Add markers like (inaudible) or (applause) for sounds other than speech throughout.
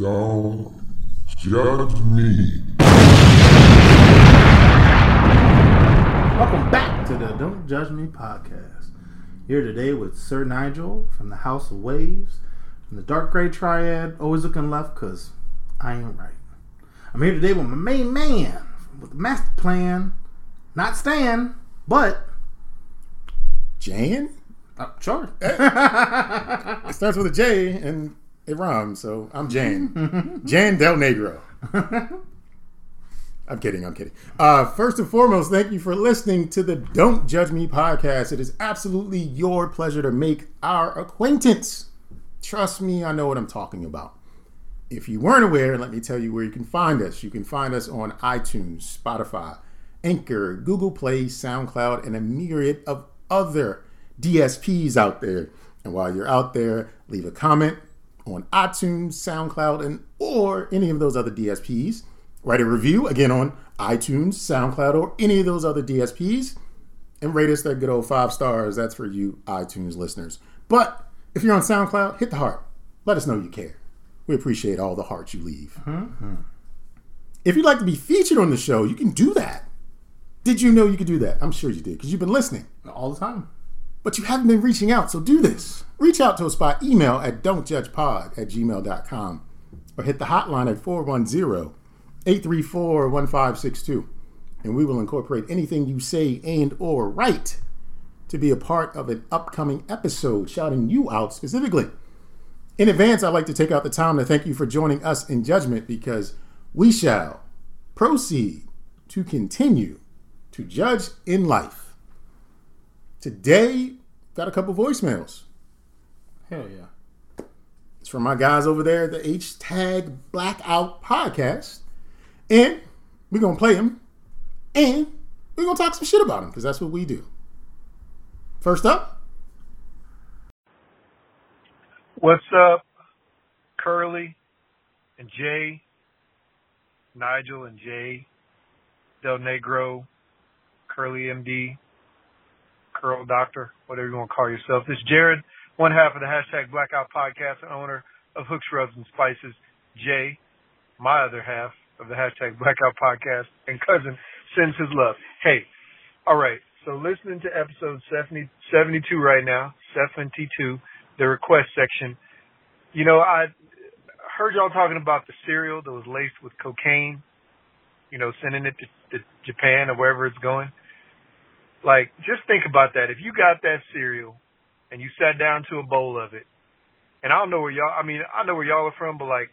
Don't judge me. Welcome back to the Don't Judge Me podcast. Here today with Sir Nigel from the House of Waves, from the Dark Gray Triad, always looking left because I ain't right. I'm here today with my main man with the master plan, not Stan, but Jan? uh, sure. (laughs) It starts with a J and it rhymes, so I'm (laughs) Jan. Jan Del Negro. (laughs) I'm kidding, I'm kidding. Uh, first and foremost, thank you for listening to the Don't Judge Me podcast. It is absolutely your pleasure to make our acquaintance. Trust me, I know what I'm talking about. If you weren't aware, let me tell you where you can find us. You can find us on iTunes, Spotify, Anchor, Google Play, SoundCloud, and a myriad of other DSPs out there. And while you're out there, leave a comment on iTunes, SoundCloud, and or any of those other DSPs. Write a review again on iTunes, SoundCloud, or any of those other DSPs, and rate us that good old five stars. That's for you iTunes listeners. But if you're on SoundCloud, hit the heart. Let us know you care. We appreciate all the hearts you leave. Mm-hmm. Mm-hmm. If you'd like to be featured on the show, you can do that. Did you know you could do that? I'm sure you did because you've been listening. All the time. But you haven't been reaching out, so do this. Reach out to us by email at don'tjudgepod at gmail.com or hit the hotline at 410 834 1562. And we will incorporate anything you say and or write to be a part of an upcoming episode, shouting you out specifically. In advance, I'd like to take out the time to thank you for joining us in judgment because we shall proceed to continue to judge in life. Today, got a couple voicemails. Hell yeah. It's from my guys over there at the H Tag Blackout Podcast. And we're going to play them. And we're going to talk some shit about them because that's what we do. First up, What's up, Curly and Jay, Nigel and Jay, Del Negro, Curly MD, Curl Doctor, whatever you want to call yourself. This is Jared, one half of the hashtag Blackout Podcast owner of Hooks, Rubs, and Spices. Jay, my other half of the hashtag Blackout Podcast, and cousin sends his love. Hey, all right. So listening to episode 70, 72 right now, 72, the request section. You know, I heard y'all talking about the cereal that was laced with cocaine, you know, sending it to, to Japan or wherever it's going. Like, just think about that. If you got that cereal and you sat down to a bowl of it, and I don't know where y'all, I mean, I know where y'all are from, but like,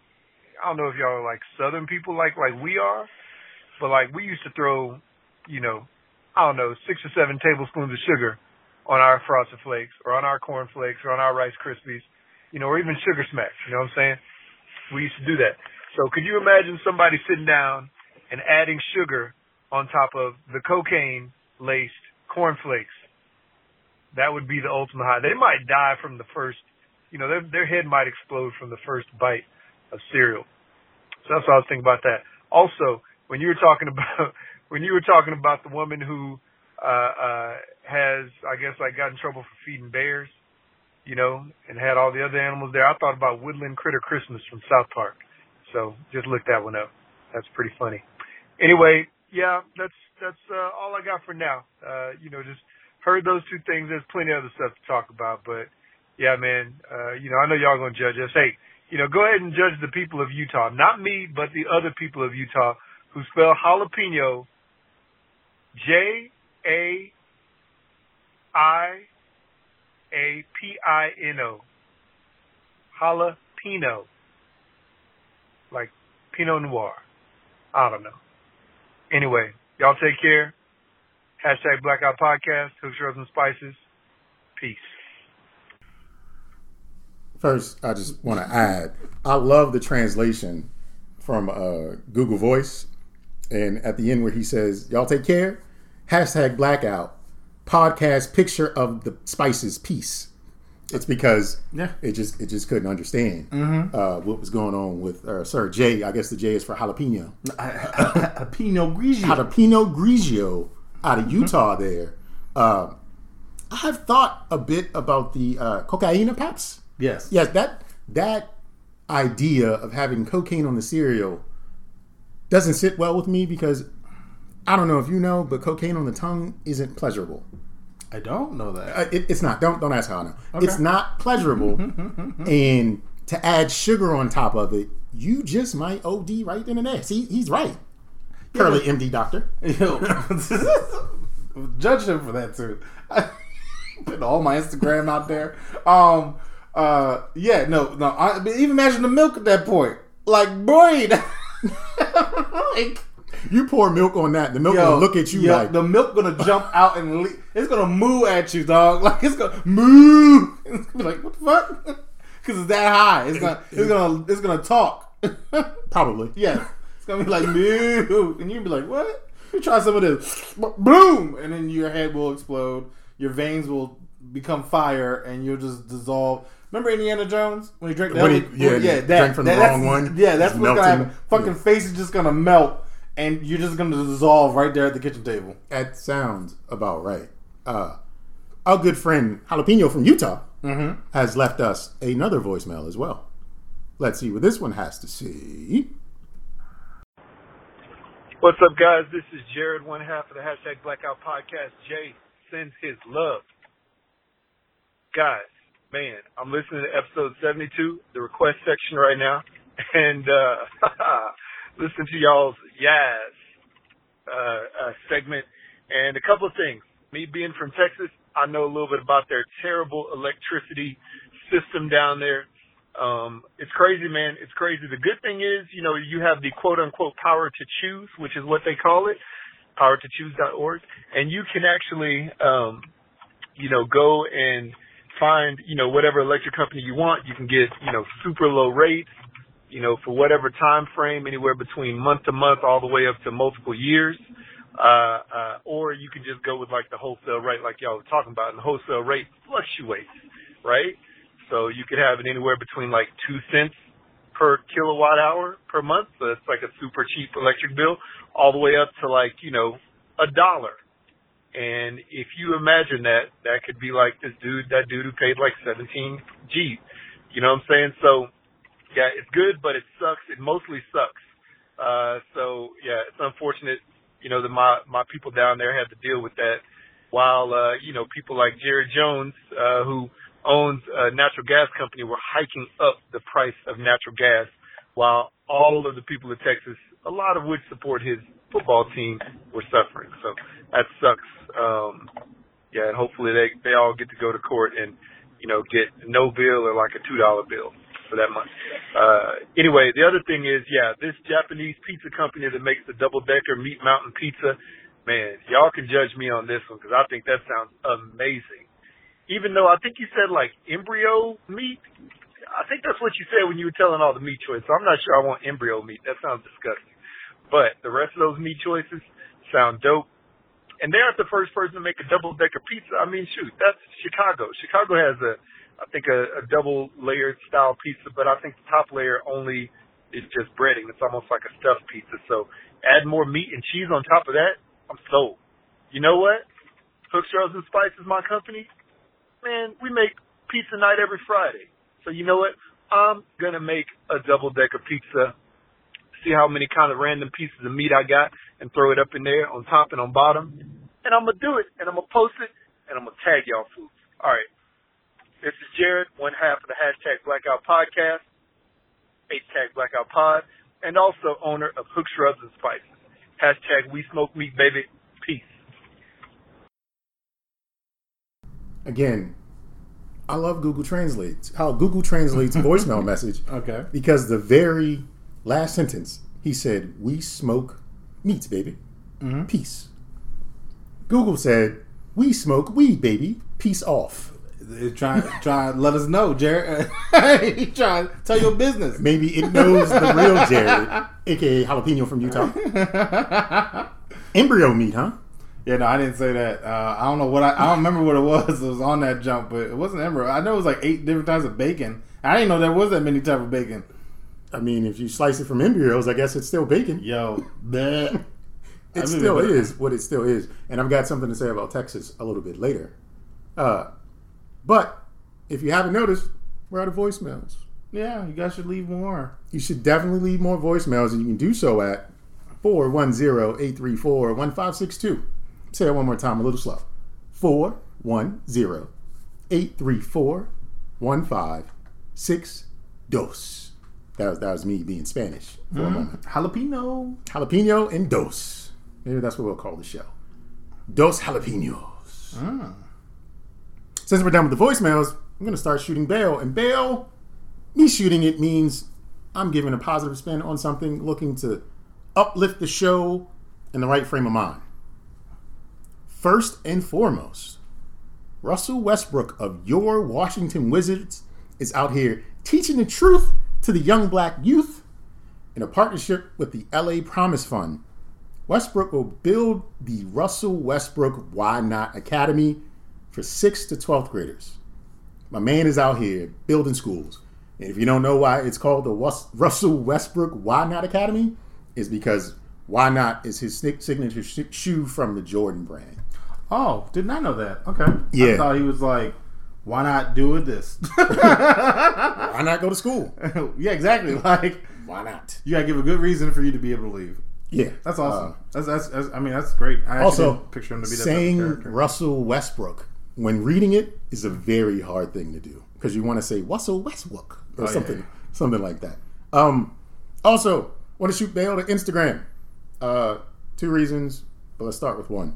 I don't know if y'all are like southern people like, like we are, but like we used to throw, you know, I don't know, six or seven tablespoons of sugar on our frosted flakes or on our corn flakes or on our rice krispies, you know, or even sugar smacks, you know what I'm saying? We used to do that. So could you imagine somebody sitting down and adding sugar on top of the cocaine laced corn flakes? That would be the ultimate high. They might die from the first, you know, their their head might explode from the first bite of cereal. So that's what I was thinking about that. Also, when you were talking (laughs) about when you were talking about the woman who uh uh has I guess like got in trouble for feeding bears, you know, and had all the other animals there, I thought about Woodland Critter Christmas from South Park. So just look that one up. That's pretty funny. Anyway, yeah, that's that's uh all I got for now. Uh, you know, just heard those two things. There's plenty of other stuff to talk about, but yeah, man, uh, you know, I know y'all gonna judge us. Hey, you know, go ahead and judge the people of Utah. Not me, but the other people of Utah who spell jalapeno J A I A P I N O. Jalapeno. Like Pinot Noir. I don't know. Anyway, y'all take care. Hashtag Blackout Podcast, Hooks, Rubs, and Spices. Peace. First, I just want to add, I love the translation from uh, Google Voice, and at the end where he says, "Y'all take care." Hashtag blackout podcast picture of the spices piece. It's because Yeah. it just it just couldn't understand uh, what was going on with uh, Sir J. I guess the J is for jalapeno. (laughs) Pinot Grigio. Jalapeno Grigio out of Utah. There, uh, I have thought a bit about the uh, cocaine pops. Yes. Yes, that that idea of having cocaine on the cereal doesn't sit well with me because I don't know if you know, but cocaine on the tongue isn't pleasurable. I don't know that. Uh, it, it's not. Don't don't ask how I know. It's not pleasurable, and to add sugar on top of it, you just might OD right then and there. See, he's right. Curly MD doctor. (laughs) Judge him for that too. (laughs) Put all my Instagram out there. Um, uh, yeah, no, no. I, even imagine the milk at that point. Like, boy, (laughs) like, You pour milk on that, the milk yo, will look at you yo, like the milk gonna jump out and le- it's gonna moo at you, dog. (laughs) Like it's gonna moo. (laughs) It's gonna be like, what the fuck? (laughs) Because it's that high. It's gonna, it's gonna, it's gonna talk. probably. Yeah. It's gonna be like moo, and you'll be like, "What?" You try some of this, boom, and then your head will explode. Your veins will become fire, and you'll just dissolve. Remember Indiana Jones when he drank that? When he- yeah, yeah, that, drank from the wrong one. Yeah, that's what's gonna happen. Fucking face is just gonna melt, and you're just gonna dissolve right there at the kitchen table. That sounds about right. Uh, our good friend Jalapeno from Utah Mm-hmm. has left us another voicemail as well. Let's see what this one has to say. What's up, guys? This is Jared, one half of the hashtag Blackout Podcast. Jay sends his love. Guys, man, I'm listening to episode 72, the request section right now, (laughs) and uh, (laughs) listen to y'all's Yaz uh, uh, segment. And a couple of things. Me being from Texas, I know a little bit about their terrible electricity system down there. Um, it's crazy, man. It's crazy. The good thing is, you know, you have the quote unquote power to choose, which is what they call it, powertochoose.org. And you can actually, um, you know, go and find, you know, whatever electric company you want. You can get, you know, super low rates, you know, for whatever time frame, anywhere between month to month all the way up to multiple years. Uh, uh, or you can just go with like the wholesale rate like y'all were talking about and the wholesale rate fluctuates, right? So you could have it anywhere between like two cents per kilowatt hour per month. So it's like a super cheap electric bill all the way up to like, you know, a dollar. And if you imagine that, that could be like this dude, that dude who paid like 17 G. You know what I'm saying? So yeah, it's good, but it sucks. It mostly sucks. Uh, so yeah, it's unfortunate, you know, that my, my people down there had to deal with that while, uh, you know, people like Jerry Jones, uh, who owns a natural gas company were hiking up the price of natural gas while all of the people in Texas, a lot of which support his football team, were suffering. So that sucks. Um, yeah, and hopefully they, they all get to go to court and, you know, get no bill or like a $2 bill for that month. Uh, anyway, the other thing is, yeah, this Japanese pizza company that makes the double decker meat mountain pizza, man, y'all can judge me on this one because I think that sounds amazing. Even though I think you said like embryo meat, I think that's what you said when you were telling all the meat choices. I'm not sure I want embryo meat. That sounds disgusting. But the rest of those meat choices sound dope. And they aren't the first person to make a double decker pizza. I mean, shoot, that's Chicago. Chicago has a, I think a, a double layered style pizza, but I think the top layer only is just breading. It's almost like a stuffed pizza. So add more meat and cheese on top of that. I'm sold. You know what? Hooks, Rubs, and Spices, is my company. Man, we make pizza night every Friday. So you know what? I'm gonna make a double decker pizza. See how many kind of random pieces of meat I got and throw it up in there on top and on bottom. And I'm gonna do it and I'm gonna post it and I'm gonna tag y'all fools. All right. This is Jared, one half of the hashtag Blackout Podcast, hashtag Blackout Pod, and also owner of Hooks, Rubs, and Spices. Hashtag We Smoke Meat, baby. Peace. Again, I love Google Translate. How Google translates (laughs) voicemail message Okay. because the very last sentence he said, "We smoke meat, baby. Mm-hmm. Peace." Google said, "We smoke weed, baby. Peace off." Try, try, let us know, Jared. (laughs) he trying to tell your business. Maybe it knows the real Jared, aka Jalapeno from Utah. (laughs) Embryo meat, huh? Yeah, no, I didn't say that. Uh, I don't know what I, I don't remember what it was. (laughs) It was on that jump, but it wasn't embryo. I know it was like eight different types of bacon. I didn't know there was that many type of bacon. I mean, if you slice it from embryos, I guess it's still bacon. Yo. I It still is what it still is. And I've got something to say about Texas a little bit later. Uh, but if you haven't noticed, we're out of voicemails. Yeah, you guys should leave more. You should definitely leave more voicemails, and you can do so at 410-834-1562. Say that one more time, a little slow. 410-834-1562. That was, that was me being Spanish for a mm-hmm. moment. Jalapeno. Jalapeno and dos. Maybe that's what we'll call the show. Dos jalapenos. Ah. Since we're done with the voicemails, I'm going to start shooting bail. And bail, me shooting it means I'm giving a positive spin on something, looking to uplift the show in the right frame of mind. First and foremost, Russell Westbrook of your Washington Wizards is out here teaching the truth to the young black youth in a partnership with the LA Promise Fund. Westbrook will build the Russell Westbrook Why Not Academy for 6th to 12th graders. My man is out here building schools. And if you don't know why it's called the Russell Westbrook Why Not Academy, is because Why Not is his signature shoe from the Jordan brand. Oh, did not know that. Okay. I Yeah. thought he was like, why not do it this? (laughs) Why not go to school? (laughs) yeah, exactly. (laughs) Like, Why not? you gotta give a good reason for you to be able to leave. Yeah, That's awesome. Uh, that's, that's, that's, I mean, that's great. I actually also, picture him to be that saying character. Russell Westbrook when reading it is a very hard thing to do because you want to say Russell Westbrook or Oh, yeah. something, something like that. Um, also, want to shoot bail to Instagram. Uh, two reasons, but let's start with one.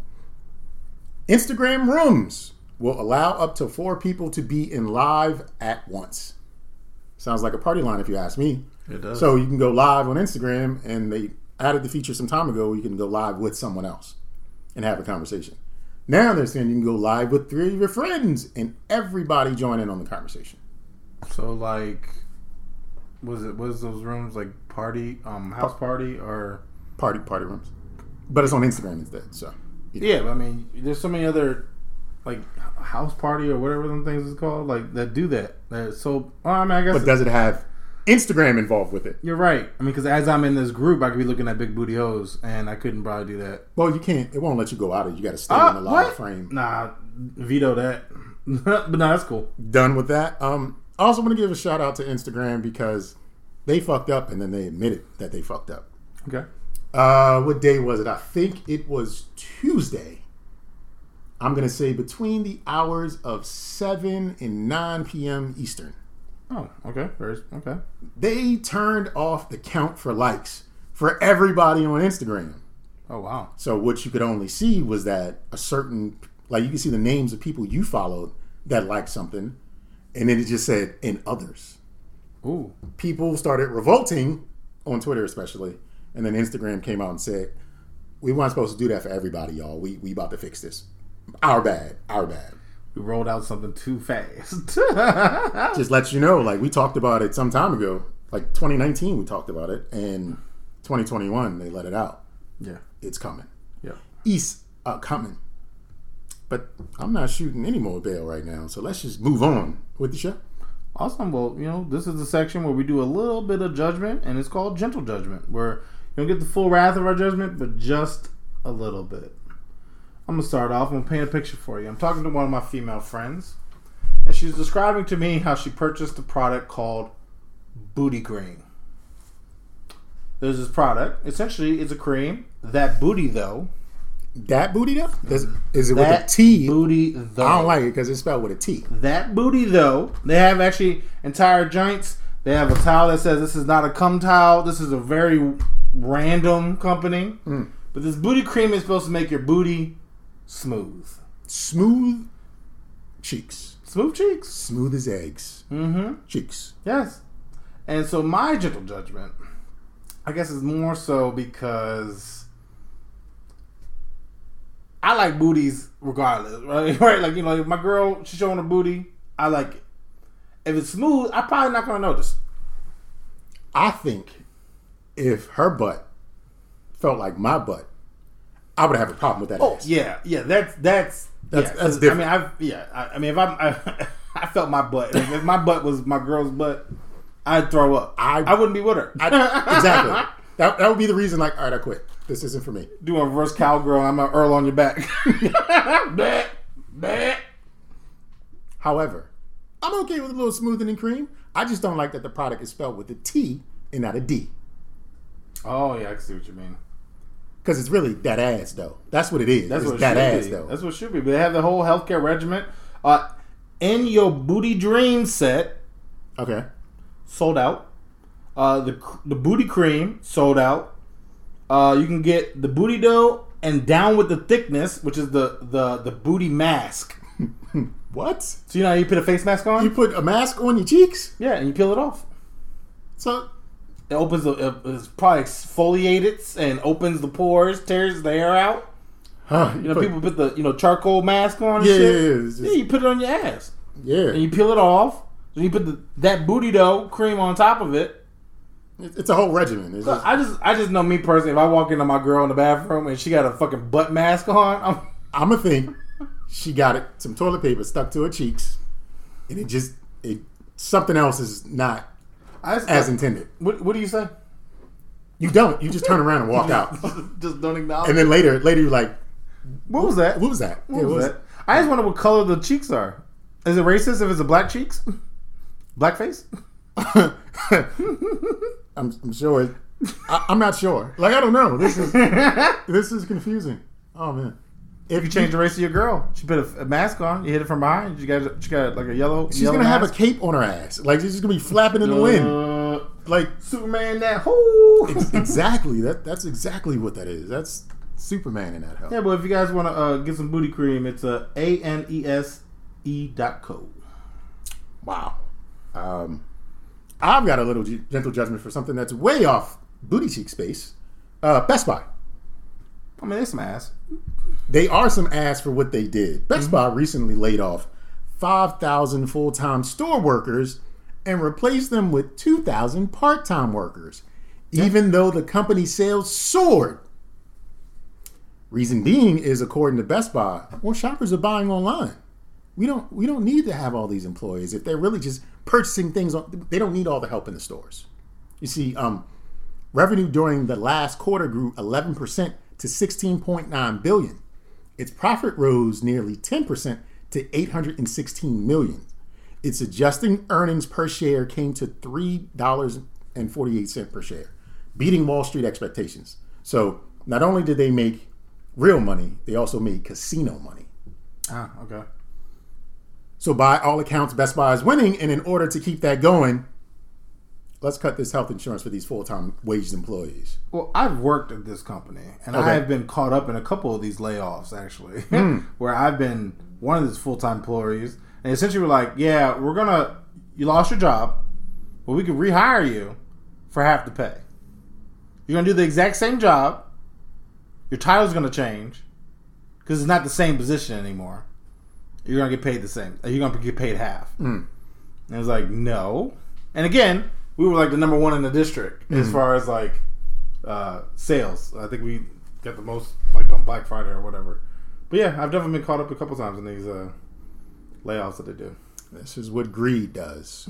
Instagram rooms will allow up to four people to be in live at once. Sounds like a party line if you ask me. It does. So you can go live on Instagram, and they added the feature some time ago. where You can go live with someone else and have a conversation. Now they're saying you can go live with three of your friends, and everybody join in on the conversation. So like, was it was those rooms like party, um, house party or? Party party rooms, but it's on Instagram instead. So Yeah, but I mean, there's so many other like house party or whatever them things is called, like that do that. That so. Well, I mean, I guess but does it have Instagram involved with it? you're right. I mean, because as I'm in this group, I could be looking at big booty hoes, and I couldn't probably do that. Well, you can't. It won't let you go out of. it. You got to stay Uh, in the live what? frame. Nah, veto that. (laughs) but no, that's cool. Done with that. Um, I also want to give a shout out to Instagram because they fucked up and then they admitted that they fucked up. Okay. Uh, what day was it? I think it was Tuesday. I'm gonna say between the hours of seven and nine p.m. Eastern. Oh, okay. Okay. They turned off the count for likes for everybody on Instagram. Oh wow. So what you could only see was that a certain, like you can see the names of people you followed that liked something, and then it just said "and others." Ooh. people started revolting on Twitter, especially, and then Instagram came out and said, "We weren't supposed to do that for everybody, y'all. We we about to fix this. Our bad, our bad." We rolled out something too fast. (laughs) Just let you know, like we talked about it some time ago, like 2019, we talked about it, and 2021 they let it out. yeah. It's coming. Yeah. East uh, coming. But I'm not shooting any more bail right now, so let's just move on with the show. Awesome. Well, you know, this is the section where we do a little bit of judgment, and it's called gentle judgment, where you don't get the full wrath of our judgment, but just a little bit. I'm gonna start off. I'm gonna paint a picture for you. I'm talking to one of my female friends, and she's describing to me how she purchased a product called Booty Cream. There's this product. Essentially, it's a cream. That booty, though. That booty though, is, mm-hmm. is it with That a T? booty, though. I don't like it because it's spelled with a T. That booty though, they have actually entire joints. They have a towel that says this is not a cum towel. This is a very random company. Mm. But this booty cream is supposed to make your booty smooth. Smooth cheeks. Smooth cheeks. Smooth as eggs. Mm-hmm. Cheeks. Yes. And so my gentle judgment, I guess, is more so because I like booties regardless, (laughs) right? Right? Like you know, if my girl she's showing her booty, I like it. If it's smooth, I'm probably not gonna notice. I think if her butt felt like my butt, I would have a problem with that Oh ass. yeah, yeah. That's that's That's- yeah, that's different. I mean, I've yeah. I, I mean, if I'm, (laughs) I, I felt my butt. If, if my butt was my girl's butt, I'd throw up. I- I wouldn't be with her. I- exactly. That, that would be the reason, like, all right, I quit. This isn't for me. Do a reverse cowgirl. I'm a Earl on your back. (laughs) However, I'm okay with a little smoothing cream. I just don't like that the product is spelled with a T and not a D. Oh yeah, I can see what you mean. Because it's really that ass though. That's what it is. That's it's what it that should ass be. though. That's what it should be. But they have the whole healthcare regimen. Uh, in your booty dream set okay. sold out. Uh, the the booty cream sold out. Uh, you can get the booty dough and down with the thickness, which is the the the booty mask. (laughs) What? So you know how you put a face mask on? You put a mask on your cheeks? yeah, and you peel it off. So It opens the it, it's probably exfoliates and opens the pores, tears the hair out. huh, You know, put- people put the you know charcoal mask on. And Yeah, shit. yeah, yeah, just- yeah. You put it on your ass, Yeah. and you peel it off. Then you put the, that booty dough cream on top of it. It- It's a whole regimen. Just, I just I just know me personally. If I walk into my girl in the bathroom and she got a fucking butt mask on, I'm, I'm gonna think she got it some toilet paper stuck to her cheeks, and it just it something else is not I just, as intended. what, what do you say? You don't. You just turn around and walk (laughs) out, just don't acknowledge. and then later, later you're like, what was that? "What was that? What Yeah, was that? I just wonder what color the cheeks are. Is it racist if it's a black cheeks? (laughs) Blackface? (laughs) I'm, I'm sure. I, I'm not sure. Like I don't know. This is this is confusing. Oh man. If You change the race of your girl. She put a, a mask on. You hit it from behind. She got she got like a yellow. she's yellow gonna have a cape on her ass, like she's just gonna be flapping in the wind, Uh, like Superman that whoo. (laughs) exactly. That that's exactly what that is. That's Superman in that hell. yeah, but if you guys want to uh, get some booty cream, it's uh, a n e s e dot co. Wow. Um, I've got a little g- gentle judgment for something that's way off booty cheek space. Uh, Best Buy. I mean, it's some ass. They are some ass for what they did. Best Buy recently laid off 5,000 full time store workers and replaced them with 2,000 part time workers, even though the company sales soared. Reason being is, according to Best Buy, more shoppers are buying online. We don't we don't need to have all these employees if they're really just purchasing things. On, they don't need all the help in the stores. You see, um, revenue during the last quarter grew 11 percent to 16.9 billion. Its profit rose nearly 10 percent to 816 million. Its adjusting earnings per share came to three dollars and 48 cent per share, beating Wall Street expectations. So not only did they make real money, they also made casino money. Ah, okay. So by all accounts, Best Buy is winning, and in order to keep that going, let's cut this health insurance for these full-time waged employees. Well, I've worked at this company, and Okay. I have been caught up in a couple of these layoffs actually, (laughs) hmm. where I've been one of these full time employees, and essentially we're like, "Yeah, we're gonna, you lost your job, but we can rehire you for half the pay. You're gonna do the exact same job. Your title's gonna change because it's not the same position anymore. You're gonna get paid the same. You're gonna get paid half." Hmm. And it was like, no. And again, we were like the number one in the district as far as like uh, sales. I think we got the most like on Black Friday or whatever. But yeah, I've definitely been caught up a couple times in these uh, layoffs that they do. This is what greed does.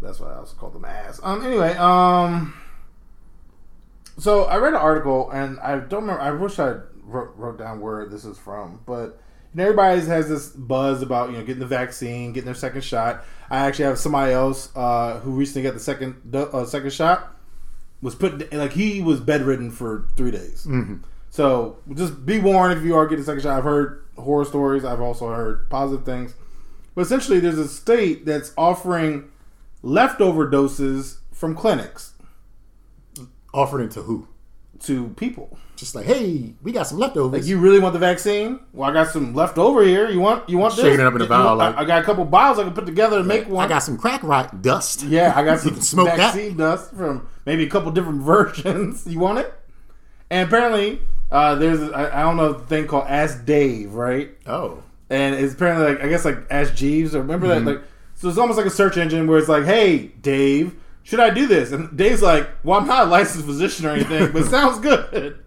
That's why I also call them ass. Um. Anyway. Um. So I read an article, and I don't remember. I wish I wrote, wrote down where this is from, but know, everybody has this buzz about you know getting the vaccine, getting their second shot. I actually have somebody else uh, who recently got the second uh, second shot. Was put like he was bedridden for three days. So just be warned if you are getting a second shot. I've heard horror stories. I've also heard positive things. But essentially, there's a state that's offering leftover doses from clinics Offered it to who? to people. Just like, hey, we got some leftovers. Like, you really want the vaccine? Well, I got some left over here. You want? You want this? Shaking it up in a You vial, want- like- I, I got a couple vials I can put together and make one. I got some crack rock dust. yeah, I got (laughs) some can smoke that. vaccine dust from maybe a couple different (laughs) versions. You want it? And apparently, uh, there's a, I, I don't know the thing called Ask Dave, right? Oh, and it's apparently like I guess like Ask Jeeves or remember Mm-hmm. that like so it's almost like a search engine where it's like, hey Dave, should I do this? And Dave's like, well, I'm not a licensed physician or anything, but it (laughs) sounds good,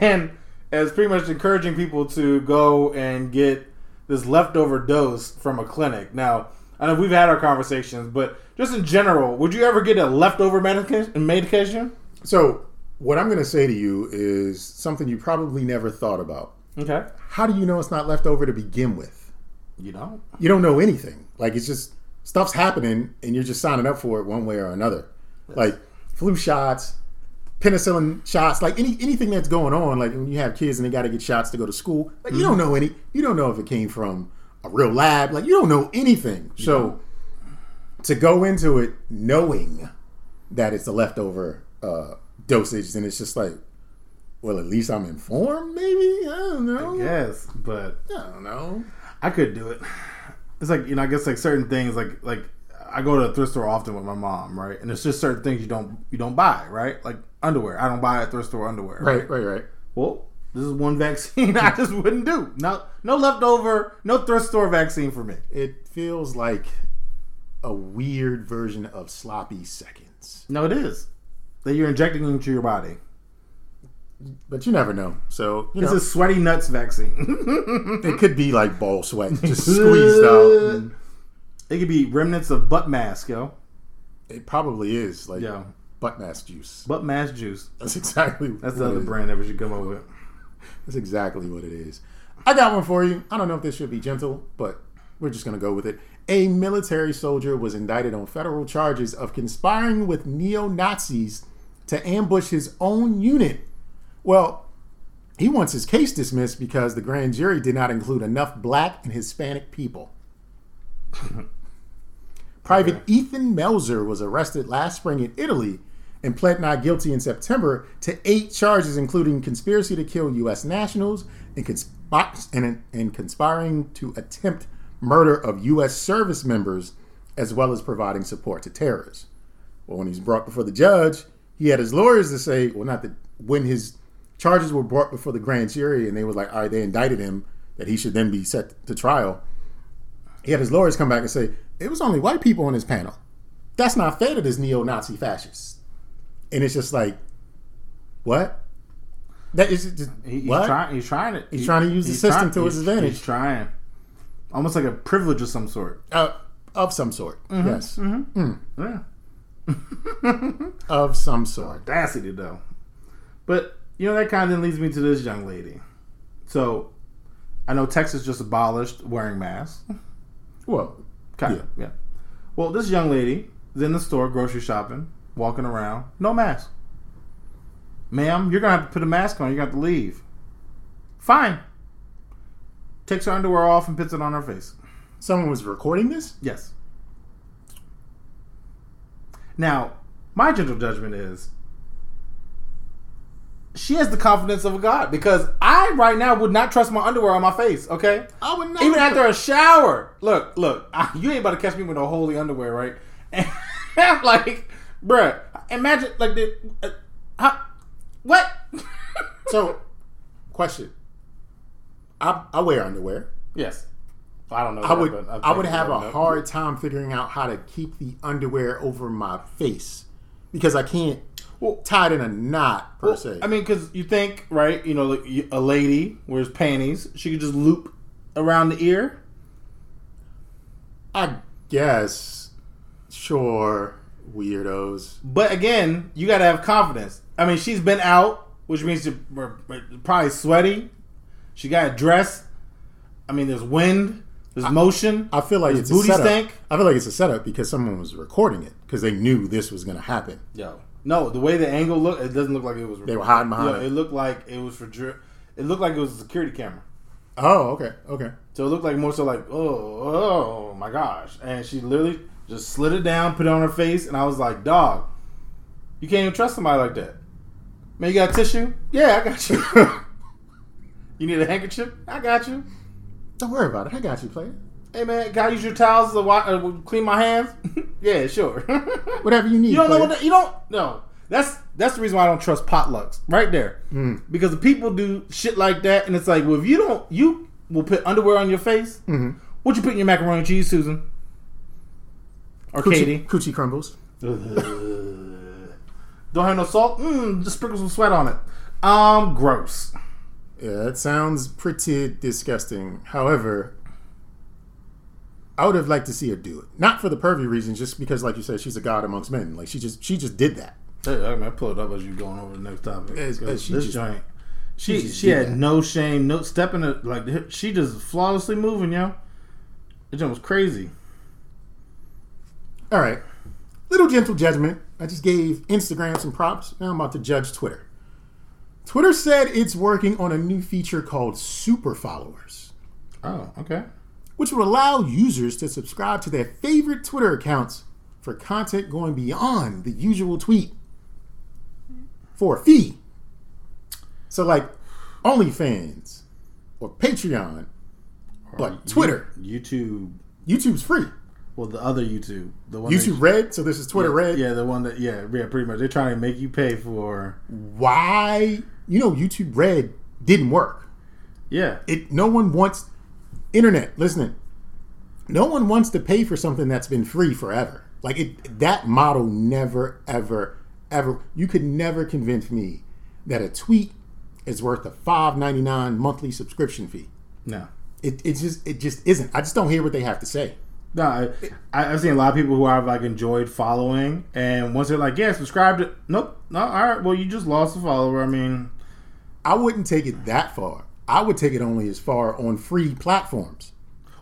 and it's pretty much encouraging people to go and get this leftover dose from a clinic. Now I know we've had our conversations, but just in general, would you ever get a leftover medication? Medication? so what I'm going to say to you is something you probably never thought about. Okay, How do you know it's not left over to begin with? you know, You don't know anything. Like it's just stuff's happening and you're just signing up for it one way or another. Like flu shots, penicillin shots, like any anything that's going on. Like when you have kids and they got to get shots to go to school, like you don't know any. You don't know if it came from a real lab. Like you don't know anything. So to go into it knowing that it's a leftover uh, dosage, then it's just like, well, at least I'm informed. Maybe I don't know. Yes, but I don't know. I could do it. It's like you know, I guess like certain things, like like I go to a thrift store often with my mom, right? And it's just certain things you don't you don't buy, right? Like underwear, I don't buy at thrift store underwear. Right, right, right. Well, this is one vaccine (laughs) I just wouldn't do. No, no leftover, no thrift store vaccine for me. It feels like a weird version of sloppy seconds, No, it is that you're injecting into your body. but you never know. So you It's know, a sweaty nuts vaccine. (laughs) it could be like ball sweat, just (laughs) squeezed out. and it could be remnants of butt mask, yo. It probably is like Yo, butt mask juice. butt mask juice. That's exactly That's the other brand that we should come up with. (laughs) That's exactly what it is. I got one for you. I don't know if this should be gentle, but we're just going to go with it. A military soldier was indicted on federal charges of conspiring with neo Nazis to ambush his own unit. Well, he wants his case dismissed because the grand jury did not include enough black and Hispanic people. (laughs) Private Ethan Melzer was arrested last spring in Italy and pled not guilty in September to eight charges, including conspiracy to kill U.S. nationals and, consp- and, and conspiring to attempt murder of U.S. service members, as well as providing support to terrorists. Well, when he's brought before the judge, he had his lawyers to say, well, not that when his charges were brought before the grand jury and they were like, all right, they indicted him, that he should then be set to trial. He had his lawyers come back and say, it was only white people on his panel. That's not fair to this neo Nazi fascist. And it's just like, what? That is just, He, he's what? trying. He's trying it. He's He- trying to use the system trying- to his advantage. He's trying, almost like a privilege of some sort. Uh, of some sort. Mm-hmm, yes. Mm-hmm. Mm. Yeah, (laughs) Of some sort. audacity though. But you know that kind of leads me to this young lady. So I know Texas just abolished wearing masks. Well, Kind of, yeah. Well, this young lady is in the store grocery shopping, walking around, no mask. Ma'am, you're gonna have to put a mask on. You got to leave. Fine. Takes her underwear off and puts it on her face. someone was recording this? Yes. Now, my gentle judgment is she has the confidence of a god because I right now would not trust my underwear on my face. Okay, I would not. even after a shower. Look, look, I- you ain't about to catch me with no holy underwear, right? And (laughs) I'm like, bruh, imagine like the, uh, how, what? (laughs) So, question. I, I wear underwear. yes, I don't know. I would I would have a hard time figuring out how to keep the underwear over my face because I can't Well- tie it in a knot per Well, se. I mean, because you think, right? You know, like a lady wears panties, she could just loop around the ear. I guess. Sure, weirdos. But again, you got to have confidence. I mean, she's been out, which means we're probably sweaty. She got a dress. I mean, there's wind, there's motion. I feel like it's booty a setup. stank? I feel like it's a setup because someone was recording it because they knew this was going to happen. Yo, no, the way the angle looked, it doesn't look like it was. They were hiding behind Yo, it. it looked like it was for. It looked like it was a security camera. Oh, okay, okay. So it looked like more so like, oh, oh my gosh. And she literally just slid it down, put it on her face, and I was like, dog, you can't even trust somebody like that. Man, you got tissue? Yeah, I got you. (laughs) you need a handkerchief? I got you. Don't worry about it. I got you, player. Hey man, can I use your towels to uh, clean my hands? (laughs) yeah, sure. (laughs) Whatever you need. You don't know what the, you don't no. That's that's the reason why I don't trust potlucks right there. Mm. Because the people do shit like that, and it's like, well, if you don't, you will put underwear on your face. Mhm. What you put in your macaroni and cheese, Susan? Or Katie? Coochie, coochie crumbles. (laughs) Don't have no salt. Mmm, just sprinkle some sweat on it. Um, gross. Yeah, that sounds pretty disgusting. However, I would have liked to see her do it. Not for the pervy reasons, just because, like you said, she's a god amongst men. Like she just she just did that. Hey, I, mean, I pull it up as you going over the next topic. As- as she this just- joint, she just she had that. no shame, no stepping it like she just flawlessly moving, yo. The joint was crazy. All right. Little gentle judgment. I just gave Instagram some props. Now I'm about to judge Twitter. Twitter said it's working on a new feature called Super Followers, Oh, okay. Which will allow users to subscribe to their favorite Twitter accounts for content going beyond the usual tweet for a fee. So, like OnlyFans or Patreon, but Twitter. YouTube. YouTube's free. Well, the other YouTube, the one YouTube Red, so this is Twitter that, Red. Yeah, the one that yeah, yeah, pretty much. They're trying to make you pay for. Why? You know, YouTube Red didn't work. Yeah, It. No one wants internet. Listening. No one wants to pay for something that's been free forever. Like it. That model never, ever, ever. You could never convince me that a tweet is worth a five ninety nine monthly subscription fee. no. It. It just. It just isn't. I just don't hear what they have to say. No, I, I, I've seen a lot of people who I've like enjoyed following, and once they're like, "Yeah, subscribe to," nope, no, all right, well, you just lost a follower. I mean, I wouldn't take it that far. I would take it only as far on free platforms.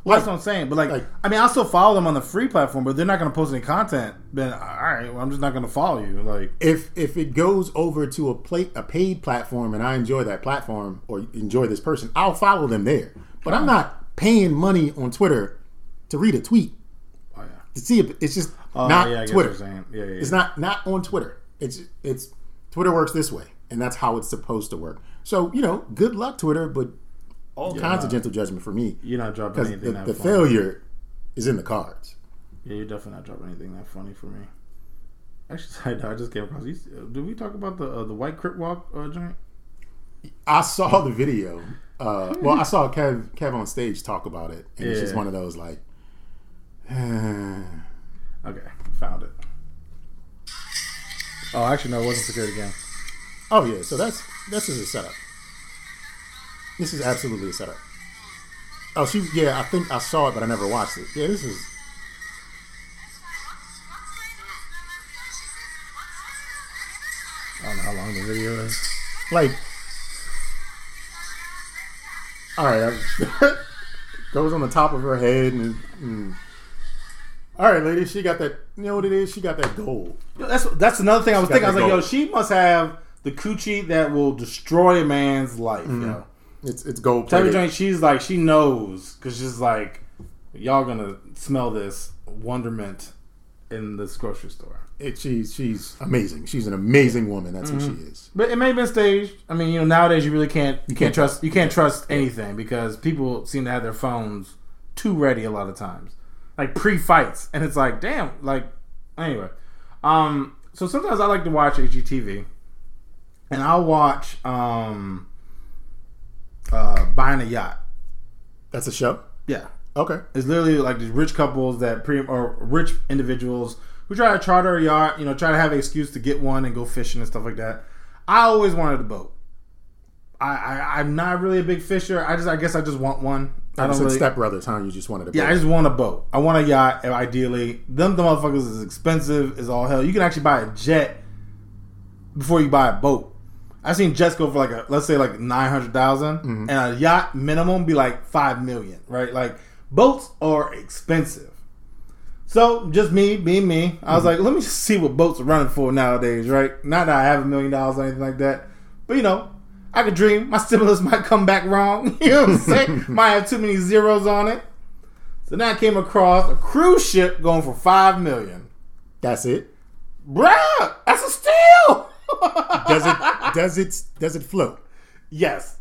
well, that's what I'm saying. But like, like- I mean, I'll still follow them on the free platform, but they're not going to post any content. Then, all right, well, I'm just not going to follow you. Like, if if it goes over to a plate a paid platform and I enjoy that platform or enjoy this person, I'll follow them there. But I'm not paying money on Twitter to read a tweet oh yeah, to see if it's just oh, not yeah, I Twitter. What you're saying. Yeah, yeah, yeah. It's not not on Twitter. It's it's Twitter works this way, and that's how it's supposed to work. So you know, good luck Twitter, but all Yeah, kinds nah. of gentle judgment for me You're not dropping anything the, that the failure is in the cards. Yeah, you're definitely not dropping anything that funny for me. Actually, (laughs) I just came across. you- Did we talk about the uh, the white crip walk uh, joint? I saw the video. Uh, (laughs) well, I saw Kev Kev on stage talk about it, and it's just one of those like, (sighs) Okay, found it. Oh, actually, no, it wasn't security game. oh yeah. So that's this is a setup. This is absolutely a setup. Oh, she yeah. I think I saw it, but I never watched it. Yeah, this is. I don't know how long the video is. like all right (laughs) goes on the top of her head and, and- all right lady she got that you know what it is she got that gold Yo, That's that's another thing I was thinking. I was that like, yo, she must have the coochie that will destroy a man's life. Yo, it's it's gold plated. joint. She's like, she knows because she's like, y'all gonna smell this wonderment in this grocery store. it, she's she's amazing she's an amazing woman that's who she is But it may have been staged. I mean, you know, nowadays you really can't you can't can't trust you can't trust anything because people seem to have their phones too ready a lot of times, like pre-fights, and it's like, damn, like anyway. Um, so sometimes I like to watch HGTV, and I'll watch um, uh, buying a yacht. that's a show Yeah, okay it's literally like these rich couples that pre or rich individuals who try to charter a yacht, you know, try to have an excuse to get one and go fishing and stuff like that. I always wanted a boat. I, I I'm not really a big fisher. I just I guess I just want one. I don't really. Step Brothers huh you just wanted to yeah, I just want a boat. I want a yacht. Ideally, them the motherfuckers is expensive as all hell. You can actually buy a jet before you buy a boat. I seen jets go for like a let's say like nine mm-hmm. and a yacht minimum be like five million, right? Like boats are expensive. So just me being me, I was mm-hmm. like, let me just see what boats are running for nowadays, right? Not that I have a million dollars or anything like that, but you know, I could dream. My (laughs) stimulus might come back wrong. (laughs) You know what I'm saying? (laughs) might have too many zeros on it. So now I came across a cruise ship going for five million. that's it Bruh, that's a steal. Does it does it does it float yes.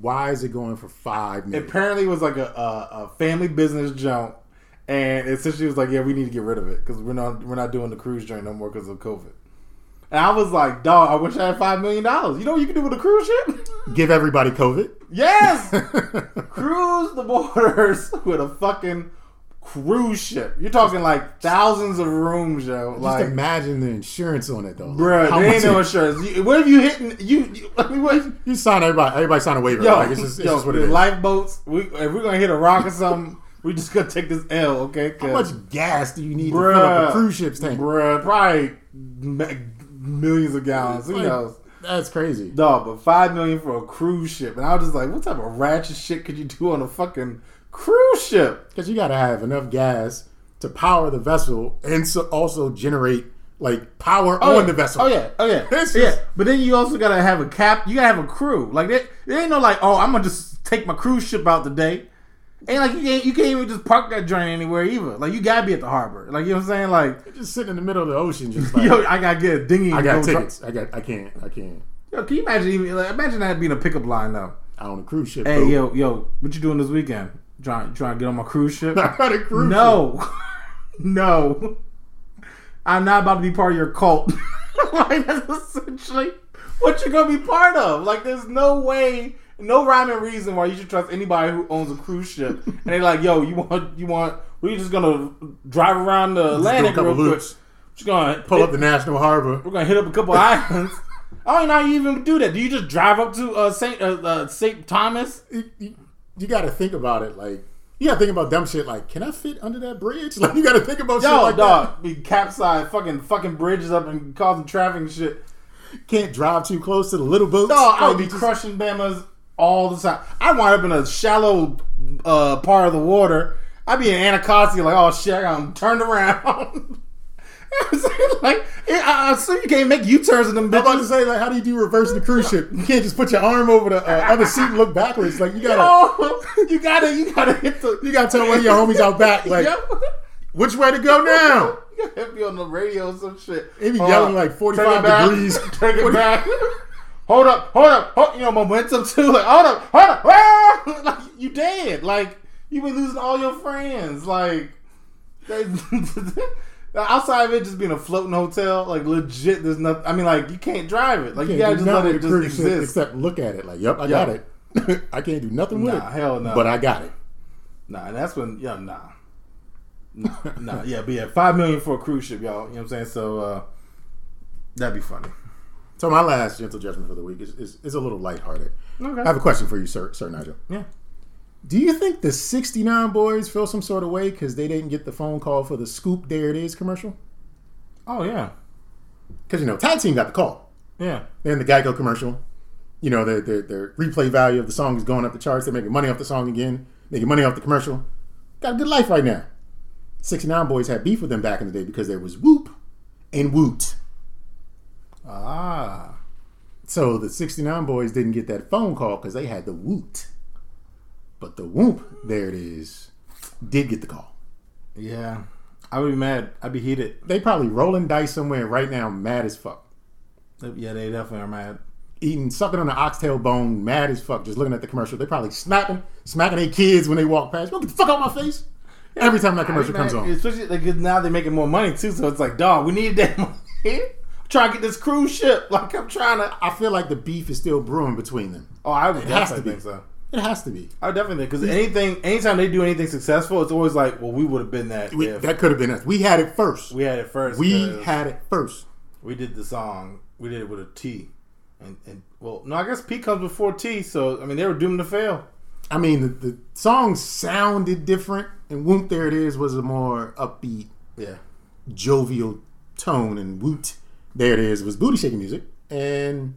why is it going for five million Apparently, it was like a, a, a family business jump, and essentially was like, "Yeah, we need to get rid of it because we're not we're not doing the cruise joint no more because of COVID." And I was like, "Dog, I wish I had five million dollars. You know what you can do with a cruise ship? (laughs) give everybody covid yes, (laughs) cruise the borders (laughs) with a fucking cruise ship. You're talking like thousands of rooms, yo. just Like, imagine the insurance on it though bruh, How there ain't no insurance. You, what if you hitting? You, you I mean, what? (laughs) You sign everybody. Everybody sign a waiver. Yo, like, it's just, it's yo, just what it is. lifeboats. We if we're gonna hit a rock or something, we just gonna take this L, okay? How much gas do you need to fill up a cruise ship's tank? Bruh, probably millions of gallons. Who Like, knows? That's crazy. Dog, but five million for a cruise ship, and I was just like, what type of ratchet shit could you do on a fucking cruise ship? Because you got to have enough gas to power the vessel and so also generate like power Oh, on yeah. the vessel. Oh yeah, oh yeah, (laughs) It's yeah. But then you also gotta have a cap. You gotta have a crew. Like it, it ain't no like, oh, I'm gonna just take my cruise ship out today. Ain't like you can't you can't even just park that joint anywhere either. Like you gotta be at the harbor. Like you know what I'm saying? Like Just sitting in the middle of the ocean, just (laughs) like yo, I gotta get a dinghy. I got tickets. I got. I can't. I can't. Yo, can you imagine even like, imagine that being a pickup line though? I own a cruise ship. Hey bro. yo yo, what you doing this weekend? Trying trying to get on my cruise ship? (laughs) I got a cruise. ship. No, (laughs) no, I'm not about to be part of your cult. (laughs) like that's essentially what you're gonna be part of. Like there's no way, no rhyme and reason why you should trust anybody who owns a cruise ship. And they're like, yo, you want, you want, we're just gonna drive around the Just do a Atlantic couple real quick. Just gonna Pull up the National Harbor. we're gonna hit up a couple islands. I don't know how you even do that. Do you just drive up to uh, Saint uh, uh, Saint Thomas? You, got to think about it. Like you got to think about dumb shit. Like, can I fit under that bridge? (laughs) Like you got to think about shit like dog, be capsized, fucking fucking bridges up and causing traffic and shit. Can't drive too close to the little boats. Dog, I would be just- crushing Bamas all the time. I wind up in a shallow uh, part of the water. I'd be in Anacostia, like, oh shit, I'm turned around. (laughs) (laughs) Like, it, I assume you can't make U turns in them I'm about to say, like, how do you do reverse the cruise ship? You can't just put your arm over the uh, other seat and look backwards. Like, you gotta, Oh, (laughs) you gotta, you gotta hit the. you gotta tell one of your homies out back, (laughs) like, Yep. which way to go now? You gotta hit me on the radio or some shit. They be Uh, yelling like take 45 it back, degrees. Take it back. hold up, hold up, hold, you know momentum too. Like hold up, hold up. Ah! Like you dead. Like you been losing all your friends. Like they, outside of it just being a floating hotel, like legit. There's nothing. I mean, like you can't drive it. Like you, Can't gotta just let it just exist. except look at it. Like, yep, I Yeah. got it. (laughs) I can't do nothing with Nah, it. hell no. But I got it. Nah, and that's when yeah, nah. Nah, nah, yeah, but yeah, five million for a cruise ship, y'all. You know what I'm saying? So uh that'd be funny. So my last gentle judgment for the week is, is, is a little lighthearted. Okay. I have a question for you, sir, sir Nigel. Yeah. Do you think the 69 boys feel some sort of way because they didn't get the phone call for the Scoop There It Is commercial? Oh yeah. Because, you know, Tag Team got the call. Yeah. They're the Geico commercial. You know, their, their replay value of the song is going up the charts. They're making money off the song again, making money off the commercial. Got a good life right now. 69 boys had beef with them back in the day because there was Whoop and Woot. Ah. So the 69 boys didn't get that phone call because they had the Woot. But the Whoop, there it is, did get the call. Yeah. I would be mad. I'd be heated. They probably rolling dice somewhere right now, mad as fuck. Yeah, they definitely are mad. Eating, sucking on the oxtail bone, mad as fuck, just looking at the commercial. They probably smacking, smacking their kids when they walk past. Get the fuck out my face. Every time that commercial comes on. Especially like now they're making more money too, so it's like, dog, we need that (laughs) money. Trying to get this cruise ship. (laughs) Like I'm trying to I feel like the beef is still brewing between them. Oh, I would It definitely think so. It has to be. I definitely because anything anytime they do anything successful, it's always like, well, we would have been that We, that could have been us. We had it first. we had it first. We had it first. we did the song. We did it with a T. And, and well, no, I guess P comes before T, so I mean they were doomed to fail. I mean, the, the song sounded different, and Whoop There It Is was a more upbeat, Yeah. jovial tone, and Woot There It Is was booty shaking music, and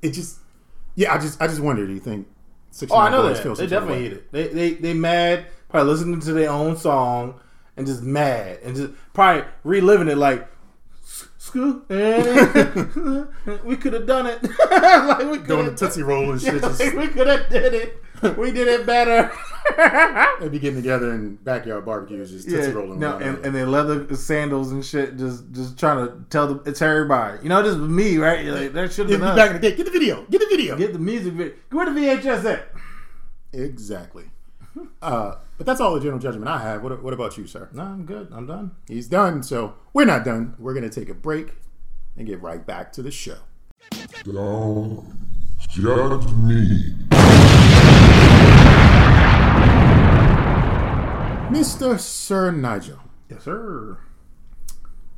it just, yeah, I just, I just wonder, do you think? 69 Oh, I know that. They some sort of definitely hate it. They they they mad, probably listening to their own song and just mad and just probably reliving it like school. (laughs) we could have done it. (laughs) like we could Doing the have Tootsie Roll and shit. (laughs) Just, we could have did it. We did it better. They'd be getting together in backyard barbecues, just Tootsie yeah, Rolling. no, and, and then leather sandals and shit, just just trying to tell them it's everybody. You know, just me, right? Like, that should have be been back in the day. Get the video. Get the video. Get the music video. Where the VHS at? Exactly. Uh, but that's all the general judgment I have. What, what about you, sir? No, I'm good. I'm done. He's done. So we're not done. We're going to take a break and get right back to the show. Don't judge me. Mr. Sir Nigel, Yes, sir.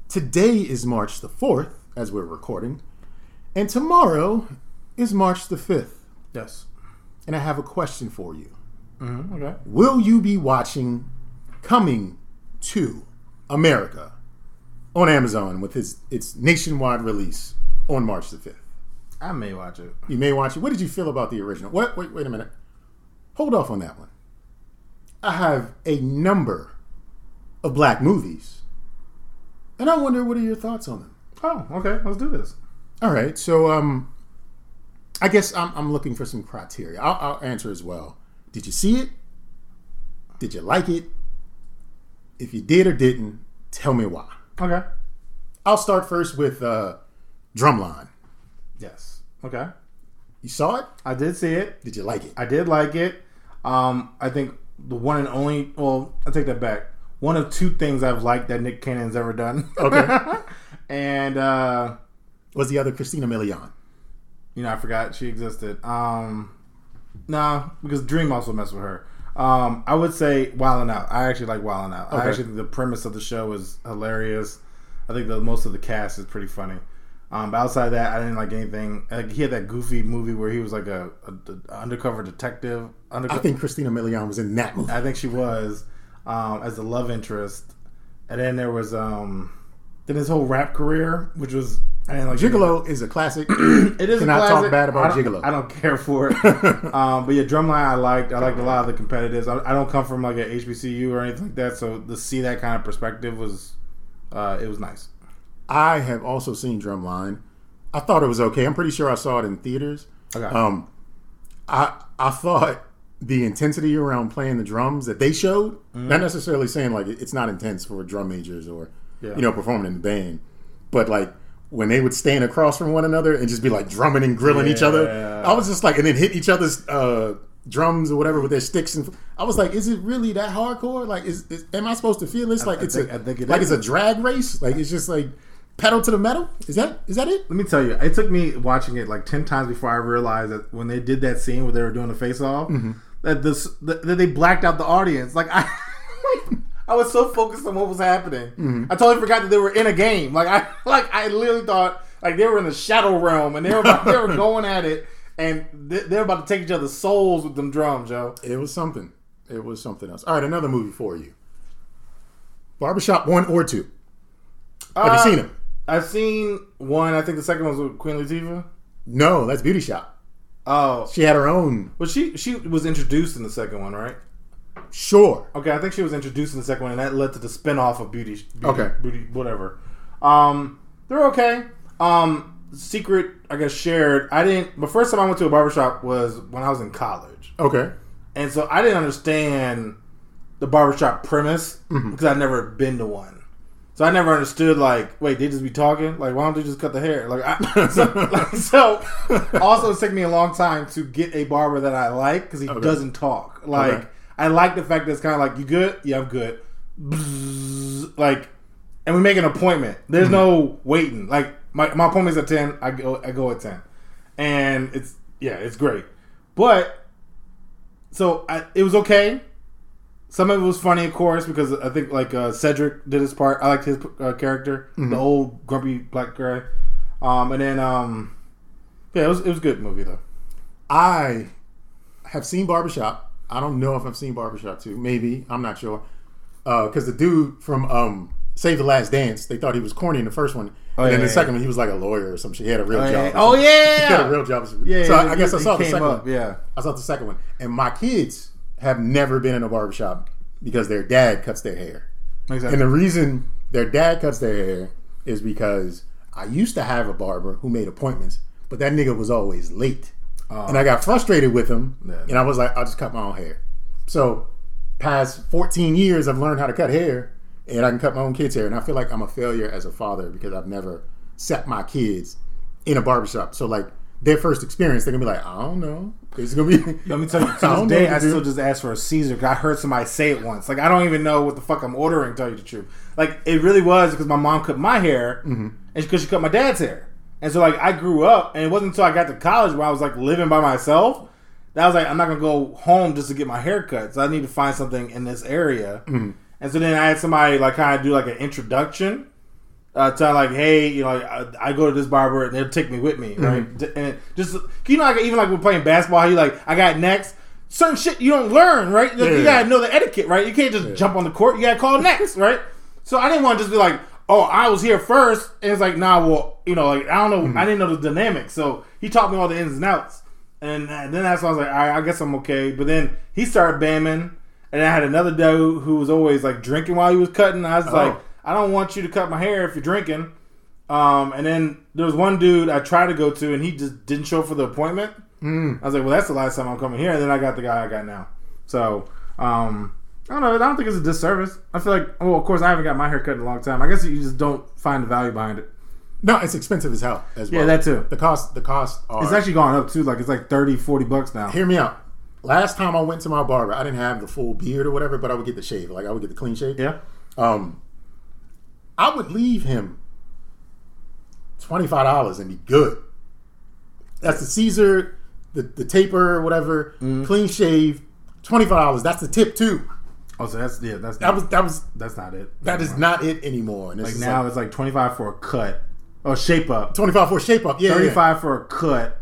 today is March the 4th, as we're recording, and tomorrow is March the 5th. Yes. And I have a question for you. Mm-hmm. Okay. Will you be watching Coming to America on Amazon with its, its nationwide release on March the 5th? I may watch it. You may watch it. What did you feel about the original? What? Wait, wait a minute. Hold off on that one. I have a number of black movies. And I wonder what are your thoughts on them? Oh, okay. Let's do this. All right, so um, I guess I'm, I'm looking for some criteria. I'll, I'll answer as well. Did you see it? Did you like it? If you did or didn't, tell me why. Okay. I'll start first with uh, Drumline. Yes. Okay. You saw it? I did see it. Did you like it? I did like it. Um, I think the one and only. Well, I take that back. One of two things I've liked that Nick Cannon's ever done. Okay. (laughs) and uh, Was the other Christina Milian? You know, I forgot she existed. Um, nah, because Dream also messed with her. Um, I would say Wildin' Out. I actually like Wildin' Out. I actually think the premise of the show is hilarious. I think the most of the cast is pretty funny. Um, but outside of that, I didn't like anything. Like he had that goofy movie where he was like a, a, a undercover detective. I think Christina Milian was in that movie. I think she was um, as the love interest, and then there was um, then his whole rap career, which was Didn't like Gigolo is a classic. (clears throat) It is Cannot a talk bad about I don't- Gigolo. I don't care for it. (laughs) um, but yeah, Drumline I liked. I liked a lot of the competitives. I, I don't come from like a HBCU or anything like that, so to see that kind of perspective was uh, it was nice. I have also seen Drumline. I thought it was okay. I'm pretty sure I saw it in theaters. Okay. Um, I I thought the intensity around playing the drums that they showed, not necessarily saying like it's not intense for drum majors or Yeah. you know performing in the band, but like when they would stand across from one another and just be like drumming and grilling each other, I was just like, and then hit each other's uh, drums or whatever with their sticks, and I was like, is it really that hardcore? Like, is, is am I supposed to feel this like I it's think- a I think it like is. it's a drag race? Like it's just like pedal to the metal? Is that is that it? Let me tell you, it took me watching it like ten times before I realized that when they did that scene where they were doing the face off, Mm-hmm. that this that they blacked out the audience. Like I, (laughs) I was so focused on what was happening, Mm-hmm. I totally forgot that they were in a game. Like I, (laughs) like I literally thought like they were in the shadow realm and they were about, they were going at it, and they, they were about to take each other's souls with them drums, yo. It was something. It was something else. All right, another movie for you. Barbershop one or two. Have Uh, you seen them? I've seen one. I think the second one was with Queen Latifah. No, that's Beauty Shop. Oh, She had her own. well, she she was introduced in the second one, right? Sure. Okay, I think she was introduced in the second one, and that led to the spin-off of Beauty. Beauty Okay. Beauty, whatever. Um, they're okay. Um, secret, I guess, shared. I didn't. The first time I went to a barbershop was when I was in college, Okay. and so I didn't understand the barbershop premise Mm-hmm. because I'd never been to one. So I never understood like, wait, they just be talking? Like, why don't they just cut the hair? Like, I, (laughs) so, like, so also it took me a long time to get a barber that I like because he doesn't talk. Like, Okay. I like the fact that it's kind of like, you good? Yeah, I'm good. Bzzz, like, and we make an appointment. There's Mm-hmm. no waiting. Like, my, my appointment's at ten. I go I go at ten, and it's yeah, it's great. But so I, it was okay. Some of it was funny, of course, because I think like uh, Cedric did his part. I liked his uh, character, the old grumpy black guy. Um, and then um, yeah, it was it was a good movie though. I have seen Barbershop. I don't know if I've seen Barbershop too. Maybe I'm not sure. Because the dude from um, Save the Last Dance, they thought he was corny in the first one, and yeah, then the yeah, second one he was like a lawyer or some shit. He had a real Oh job. yeah, oh, yeah. (laughs) He had a real job. yeah. So I, yeah, I guess I saw the second up, one. Yeah, I saw the second one, and my kids have never been in a barbershop because their dad cuts their hair. sense. And the reason their dad cuts their hair is because I used to have a barber who made appointments, but that nigga was always late. And I got frustrated with him. Yeah. and I was like, I'll just cut my own hair. So, past 14 years, I've learned how to cut hair, and I can cut my own kids' hair. And I feel like I'm a failure as a father because I've never set my kids in a barbershop. So, like, their first experience, they're gonna be like, I don't know. It's gonna be. (laughs) Let me tell you, (laughs) to this day, I still just ask for a Caesar because I heard somebody say it once. Like, I don't even know what the fuck I'm ordering, tell you the truth. Like, it really was because my mom cut my hair Mm-hmm. and because she cut my dad's hair. And so, like, I grew up, and it wasn't until I got to college where I was, like, living by myself that I was like, I'm not going to go home just to get my hair cut. So I need to find something in this area. Mm-hmm. And so then I had somebody, like, kind of do, like, an introduction uh, to like, hey, you know, I, I go to this barber and they'll take me with me, right? Mm-hmm. And just you know, like even like we're playing basketball, how you like, I got next. Certain shit you don't learn, right? You Yeah. gotta know the etiquette, right? You can't just jump on the court. You gotta call next, right? So I didn't want to just be like, oh, I was here first, and it's like, nah, well, you know, like I don't know, Mm-hmm. I didn't know the dynamic. So he taught me all the ins and outs, and, then that's when I was like, all right, I guess I'm okay. But then he started bamming, And I had another dude who was always like drinking while he was cutting. I was Oh. like, I don't want you to cut my hair if you're drinking. Um, and then there was one dude I tried to go to, and he just didn't show up for the appointment. Mm. I was like, well, that's the last time I'm coming here. And then I got the guy I got now. So, um, I don't know. I don't think it's a disservice. I feel like, well, of course, I haven't got my hair cut in a long time. I guess you just don't find the value behind it. No, it's expensive as hell as well. Yeah, that too. The cost, the cost are. It's actually gone up too. Like it's like 30, 40 bucks now. hear me out. Last time I went to my barber, I didn't have the full beard or whatever, but I would get the shave. Like I would get the clean shave. Yeah. Um, I would leave him twenty five dollars and be good. That's the Caesar, the the taper or whatever, Mm-hmm. clean shave, twenty five dollars. That's the tip too. Oh, so that's yeah. That's That was that was that's not it. that is not it anymore. Like now like it's like twenty five for a cut. Oh, shape up. twenty five for a shape up. Yeah, Thirty yeah. for a cut.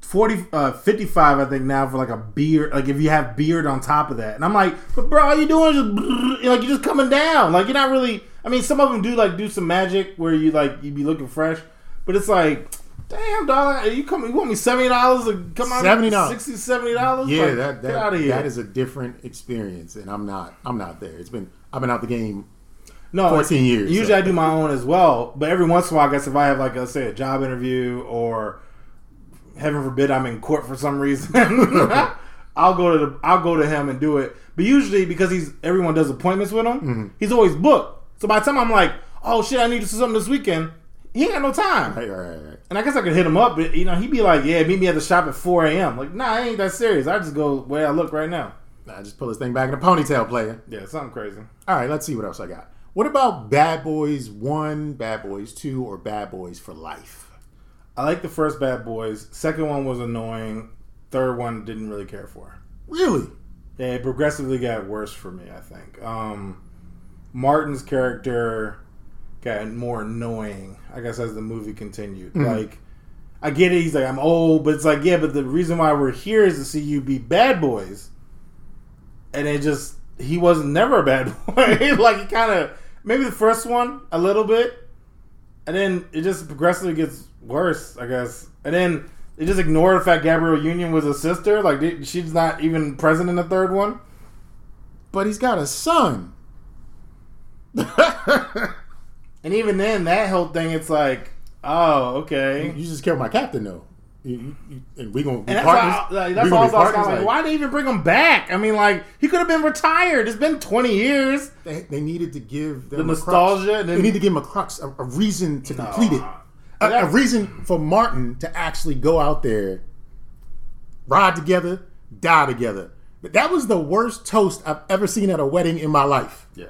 40 uh 55 I think now for like a beard like if you have beard on top of that. And I'm like, "But bro, all you doing just like you're just coming down. Like you're not really I mean, some of them do like do some magic where you like you be looking fresh, but it's like Damn, dog! You come? You want me seventy dollars to come out? $70. 60 70 dollars? Yeah, like, that get out that, of here. that is a different experience, and I'm not I'm not there. It's been I've been out the game. no 14 years, Usually, so. I do my own as well, but every once in a while, I guess if I have like let's say a job interview or heaven forbid I'm in court for some reason, (laughs) I'll go to the I'll go to him and do it. But usually because he's everyone does appointments with him, Mm-hmm. he's always booked. So by the time I'm like, oh shit, I need to do something this weekend, he ain't got no time. Right, right, right. And I guess I could hit him up, but you know he'd be like, yeah, meet me at the shop at 4 a.m. Like, nah, I ain't that serious. I just go where I look right now. Nah, I just pull this thing back in a ponytail, player. Yeah, something crazy. All right, let's see what else I got. What about Bad Boys One, Bad Boys Two, or Bad Boys for Life? I like the first Bad Boys. Second one was annoying. Third one didn't really care for. Really? Yeah, it progressively got worse for me. I think um, Martin's character got more annoying. I guess as the movie continued, mm-hmm. like I get it. He's like I'm old, but it's like yeah, but the reason why we're here is to see you be bad boys, and it just he was never a bad (laughs) boy. (laughs) like he kind of maybe the first one a little bit, and then it just progressively gets worse. I guess, and then. They just ignored the fact Gabrielle Union was a sister. Like they, she's not even present in the third one. But he's got a son. (laughs) And even then, that whole thing, it's like, oh, okay. You just killed my captain, though. You, you, you, and we gonna be And that's partners. why, like, that's all I was partners? like, Like, why they even bring him back? I mean, like, he could have been retired. It's been 20 years. They, they needed to give them The nostalgia and then- they need to give him a crux, a, a reason to complete it, a, a reason for Martin to actually go out there, ride together, die together. But that was the worst toast I've ever seen at a wedding in my life. Yeah.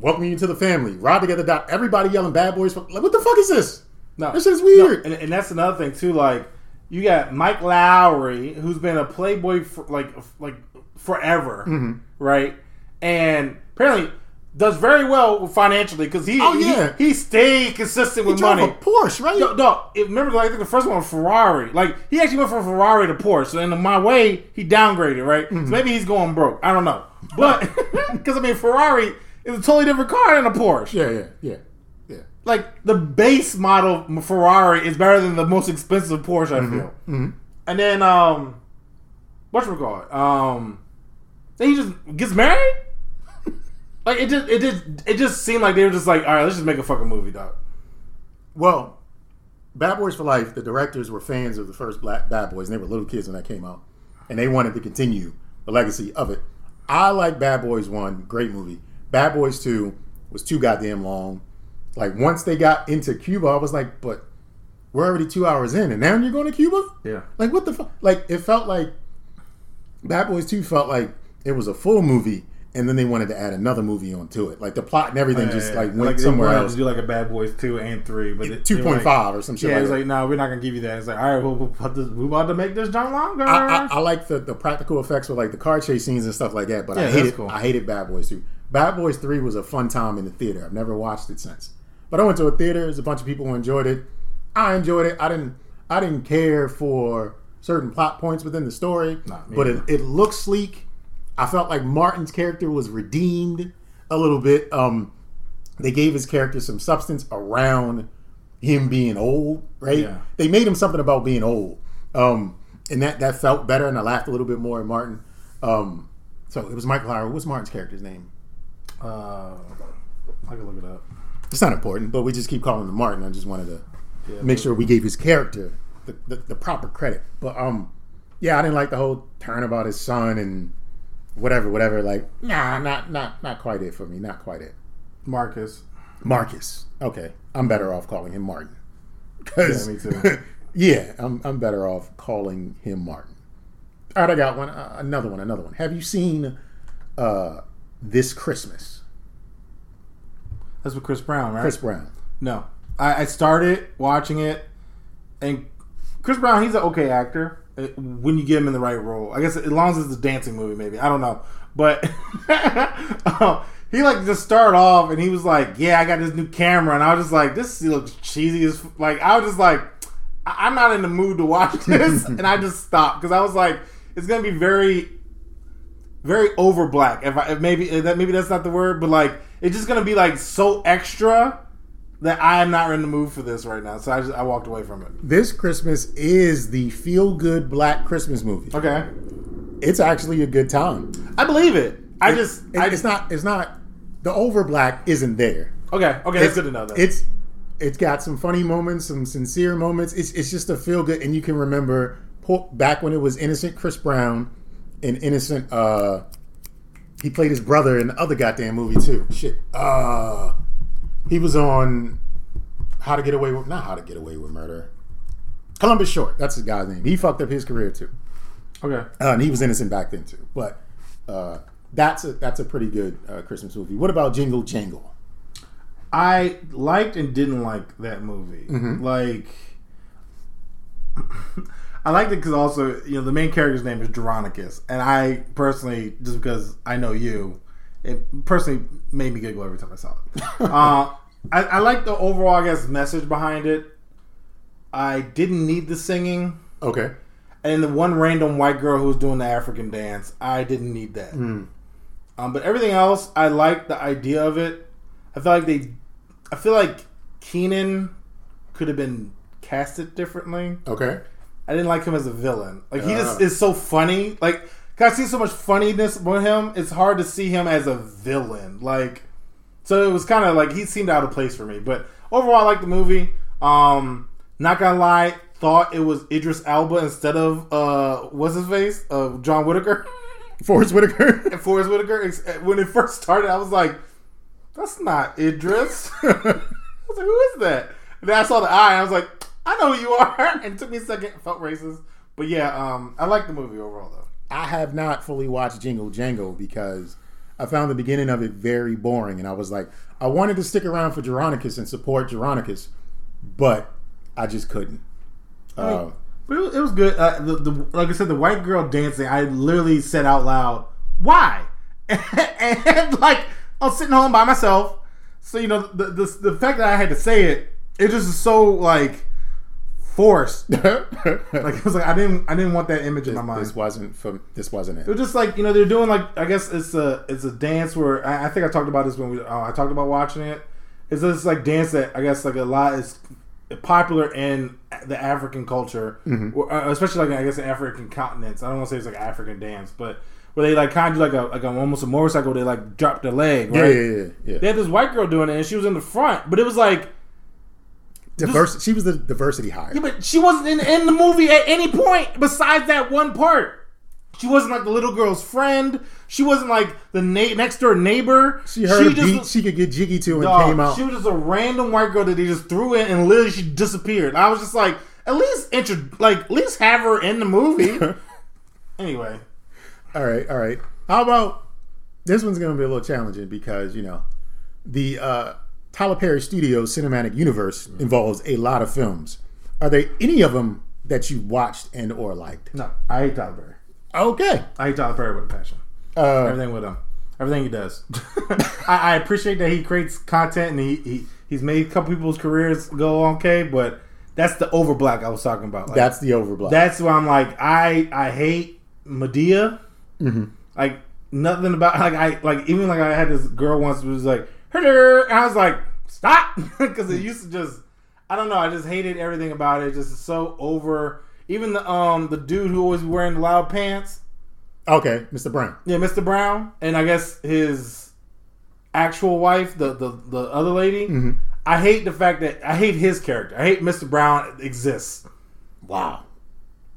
Welcome you to the family, ride together, die. Everybody yelling "bad boys." Like, what the fuck is this? No. This is weird. No, and, and that's another thing, too. Like, you got Mike Lowrey, who's been a Playboy for, like, like forever, Mm-hmm. right? And apparently does very well financially because he, Oh, yeah. he, he stayed consistent He with money. a Porsche, right? No, no. If, remember, like, I think the first one was Ferrari. Like, he actually went from Ferrari to Porsche. So in my way, he downgraded, right? Mm-hmm. So maybe he's going broke. I don't know. But because (laughs) I mean, Ferrari is a totally different car than a Porsche. Yeah, yeah, yeah, yeah. Like the base model Ferrari is better than the most expensive Porsche. I Mm-hmm. feel. And then, um, what you call it? Um, then he just gets married. (laughs) like it just, it just, it just seemed like they were just like, all right, let's just make a fucking movie, dog. Well, Bad Boys for Life, the directors were fans of the first Black Bad Boys, and they were little kids when that came out, and they wanted to continue the legacy of it. I like Bad Boys One, great movie. Bad Boys Two was too goddamn long. Like once they got into Cuba, I was like, but we're already two hours in, and now you're going to Cuba? Yeah. Like what the fuck? Like it felt like Bad Boys Two felt like it was a full movie, and then they wanted to add another movie onto it. Like the plot and everything just like went they somewhere else. To do like a Bad Boys two and three, but it, Two they were point like- or some shit. Yeah, like it's like no, we're not gonna give you that. It's like all right, we'll, we'll put this. We about to make this jump longer. I, I, I like the, the practical effects with like the car chase scenes and stuff like that, but Yeah, I hated cool. I hated Bad Boys 2. Bad Boys 3 was a fun time in the theater. I've never watched it since. But I went to a theater, there's a bunch of people who enjoyed it. I enjoyed it. I didn't I didn't care for certain plot points within the story, but it, it looked sleek. I felt like Martin's character was redeemed a little bit. Um they gave his character some substance around him being old, right? Yeah. They made him something about being old. Um, and that that felt better and I laughed a little bit more at Martin. Um, So it was Michael Howard. What's Martin's character's name? Uh, I can look it up. It's not important, but we just keep calling him Martin. I just wanted to Yeah, make sure we gave his character the, the, the proper credit. But um, yeah, I didn't like the whole turn about his son and whatever, whatever. Like, nah, not not not quite it for me. Not quite it. Marcus. Marcus. Okay, I'm better off calling him Martin. 'Cause- Yeah, me too. (laughs) yeah, I'm I'm better off calling him Martin. All right, I got one. Uh, another one. Another one. Have you seen uh, this Christmas? That's with Chris Brown, right? Chris Brown. No, I, I started watching it, and Chris Brown, he's an okay actor uh, when you get him in the right role. I guess as long as it's a dancing movie, maybe I don't know, but (laughs) um, he like just started off, and he was like, "Yeah, I got this new camera," and I was just like, "This looks cheesy as f-" like." I was just like, I- "I'm not in the mood to watch (laughs) this," (laughs) and I just stopped because I was like, "It's gonna be very." Very over black. If, I, if maybe if that maybe that's not the word, but like it's just gonna be like so extra that I am not in the mood for this right now. So I just I walked away from it. This Christmas is the feel good black Christmas movie. Okay, It's actually a good time. I believe it. I just It- I it's not. It's not. The over black isn't there. okay. Okay, that's good to know. It's it's got some funny moments, some sincere moments. It's it's just a feel good, and you can remember back when it was innocent Chris Brown and innocent. uh He played his brother in the other goddamn movie too. Shit. Uh He was on How to Get Away with not How to Get Away with Murder. Columbus Short. That's the guy's name. He fucked up his career too. okay. Uh, and he was innocent back then too. But uh, that's a that's a pretty good uh, Christmas movie. What about Jingle Jangle? I liked and didn't like that movie. Mm-hmm. Like, (laughs) I liked it because also, you know, the main character's name is Jeronicus, and I personally, just because I know you, it personally made me giggle every time I saw it. (laughs) uh, I, I like the overall, I guess, message behind it. I didn't need the singing, Okay. and the one random white girl who was doing the African dance. I didn't need that. Um, but everything else, I like the idea of it. I feel like they, I feel like Keenan could have been casted differently. Okay. I didn't like him as a villain. Like he just is so funny. Like 'cause I see so much funniness with him. It's hard to see him as a villain. Like so it was kind of like he seemed out of place for me. But overall, I like the movie. Um, not gonna lie, thought it was Idris Elba instead of uh, what's his face, uh, John Whitaker, (laughs) Forest Whitaker. (laughs) Forest Whitaker. When it first started, I was like, that's not Idris. (laughs) I was like, who is that? And then I saw the eye, and I was like, I know who you are. And (laughs) it took me a second, felt racist. But yeah, um, I like the movie overall though. I have not fully watched Jingle Jangle because I found the beginning of it very boring, and I was like, I wanted to stick around for Jeronicus and support Jeronicus, but I just couldn't. Uh, But it was, it was good. Uh, the, the, like I said, the white girl dancing, I literally said out loud, "Why?" (laughs) and, like I was sitting home by myself, so you know the, the the fact that I had to say it, it just is so like forced. (laughs) Like it was like I didn't I didn't want that image in my mind. this wasn't from. This wasn't It it. was just like you know they're doing like I guess it's a it's a dance where I, I think I talked about this when we uh, I talked about watching it. It's this like dance that I guess like a lot is popular in the African culture, or, uh, especially like I guess the African continents. I don't want to say it's like African dance, but where they like kind of like a like a, almost a motorcycle. They like drop their leg. Yeah, Right? yeah, yeah, yeah. They had this white girl doing it, and she was in the front, but it was like. Diverse, she was the diversity hire. Yeah, but she wasn't in, in the movie at any point besides that one part. She wasn't like the little girl's friend. She wasn't like the na- next door neighbor. She heard just beat she could get jiggy to and Dog, came out. She was just a random white girl that they just threw in and literally she disappeared. I was just like, at least intro, like at least have her in the movie. (laughs) anyway, All right, all right. How about this one's going to be a little challenging because you know the uh, Tyler Perry Studios cinematic universe involves a lot of films. Are there any of them that you watched and or liked? no, I hate Tyler Perry. Okay. I hate Tyler Perry with a passion. Uh, Everything with him. Everything he does. (laughs) I, I appreciate that he creates content and he, he he's made a couple people's careers go okay, but that's the over black I was talking about. Like, that's the overblock. that's why I'm like I I hate Madea. Like nothing about like I like even like I had this girl once who was like and (laughs) I was like stop (laughs) because it used to just I don't know I just hated everything about it. Just so over. Even the um the dude who was wearing the loud pants. Okay, Mr. Brown. Yeah, Mr. Brown, and I guess his actual wife, the the, the other lady. Mm-hmm. I hate the fact that I hate his character. I hate Mr. Brown exists. Wow.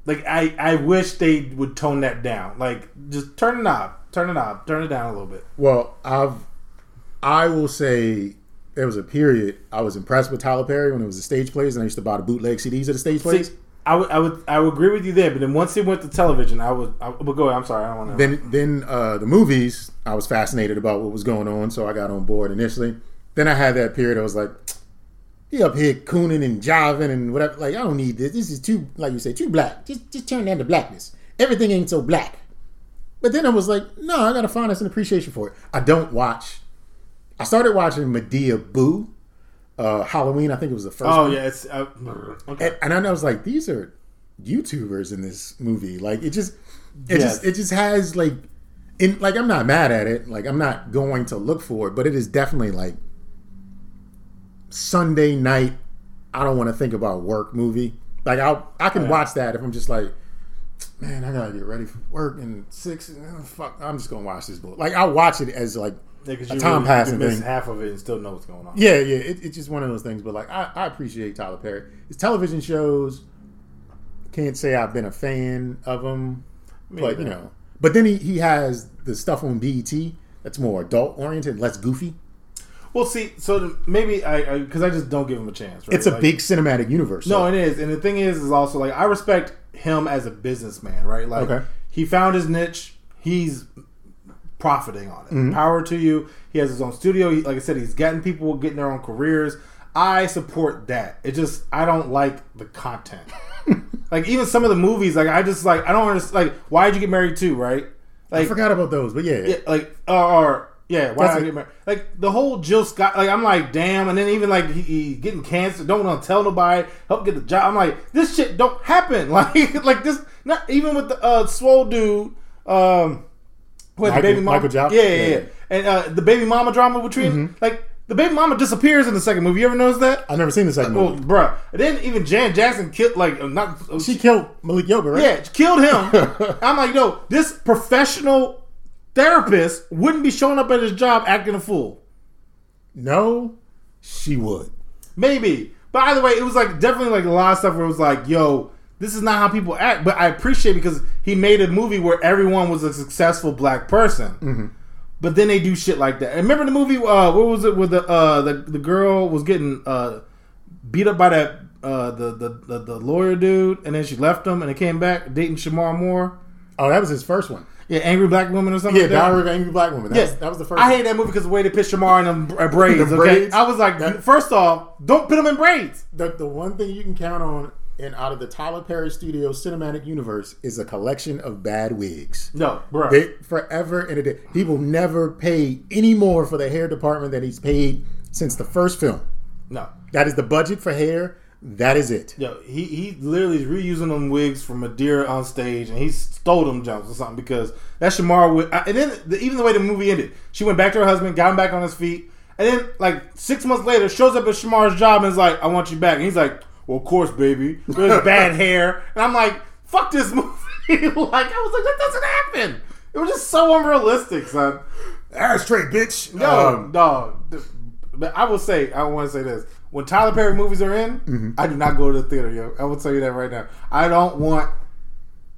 Like I, I wish they would tone that down. Like just turn the knob, turn the knob, turn it down a little bit. Well, I've I will say there was a period I was impressed with Tyler Perry when it was the stage plays, and I used to buy the bootleg CDs of the stage plays. See, I would, I would, I would agree with you there. But then once it went to television, I would, I would go. ahead. I'm sorry, I don't want to. Then, then uh, the movies, I was fascinated about what was going on, so I got on board initially. Then I had that period. I was like, he up here cooning and jiving and whatever. Like, I don't need this. This is too, like you say, too black. Just, just turn down the blackness. Everything ain't so black. But then I was like, no, I gotta find us an appreciation for it. I don't watch. I started watching Madea Boo, uh, Halloween. I think it was the first. oh one. yeah, it's uh, okay. And, and I was like, these are YouTubers in this movie. Like it just, it Yes. just, it just has like, in like I'm not mad at it. Like I'm not going to look for it, but it is definitely like Sunday night. I don't want to think about work movie. Like I, I can Yeah. watch that if I'm just like, man, I gotta get ready for work in six. And, fuck, I'm just gonna watch this book. Like I watch it as like Yeah, a you time really- passing thing. half of it and still know what's going on. Yeah, yeah, it, it's just one of those things. But like, I, I appreciate Tyler Perry. His television shows, can't say I've been a fan of him, but you know. But then he, he has the stuff on BET that's more adult oriented, less goofy. Well, see, so maybe I because I, just don't give him a chance. Right? It's a Like- big cinematic universe. No, so- it is, and the thing is, is also like I respect him as a businessman, right? Like Okay. he found his niche. He's profiting on it. Mm-hmm. Power to you. He has his own studio. He, like I said, he's getting people getting their own careers. I support that. It just I don't like the content. (laughs) like even some of the movies, like I just like I don't understand. Like why did you get married too? Right? I forgot about those, but yeah, yeah, like or, or yeah, why That's did I get married? Like the whole Jill Scott, like I'm like, damn, and then even like he, he getting cancer, don't want to tell nobody, help get the job. I'm like, this shit don't happen. (laughs) Like like this, not even with the uh swole dude, um, who had the Michael- baby mama, Michael yeah, yeah, yeah. yeah, and uh, the baby mama drama between like the baby mama disappears in the second movie. You ever notice that? I've never seen the second Well, movie. bruh, and then even Jan Jackson killed like uh, not She killed Malik Yoba, right? yeah, killed him. (laughs) I'm like, yo, this professional therapist wouldn't be showing up at his job acting a fool. No, she would. Maybe. By the way, it was like definitely like a lot of stuff where it was like, yo, this is not how people act. But I appreciate because he made a movie where everyone was a successful black person. But then they do shit like that. And remember the movie? Uh, what was it? Where the uh, the the girl was getting uh, beat up by that uh, the, the the the lawyer dude, and then she left him, and it came back dating Shemar Moore. Oh, that was his first one. Yeah, angry black woman or something. Yeah, like that. Diary of Angry Black Woman. That, Yes, was, that was the first. I one. hate that movie because the way they put Shamar in them uh, braids. The okay, braids? I was like, That- first off, don't put them in braids. the the one thing you can count on in out of the Tyler Perry Studio cinematic universe is a collection of bad wigs. No, bro. They forever and a day. He will never pay any more for the hair department than he's paid since the first film. no, That is the budget for hair. That is it. yo, he he literally is reusing them wigs from Madea on stage, and he stole them jumps or something because that Shemar wig. And then the, even the way the movie ended, she went back to her husband, got him back on his feet, and then like six months later, shows up at Shemar's job and is like, "I want you back," and he's like, "Well, of course, baby." There's (laughs) bad hair, and I'm like, "Fuck this movie!" (laughs) like I was like, "That doesn't happen." It was just so unrealistic, son. Ashtray, bitch. No, Um, dog. But I will say, I want to say this: when Tyler Perry movies are in, Mm-hmm. I do not go to the theater. Yo, I will tell you that right now. I don't want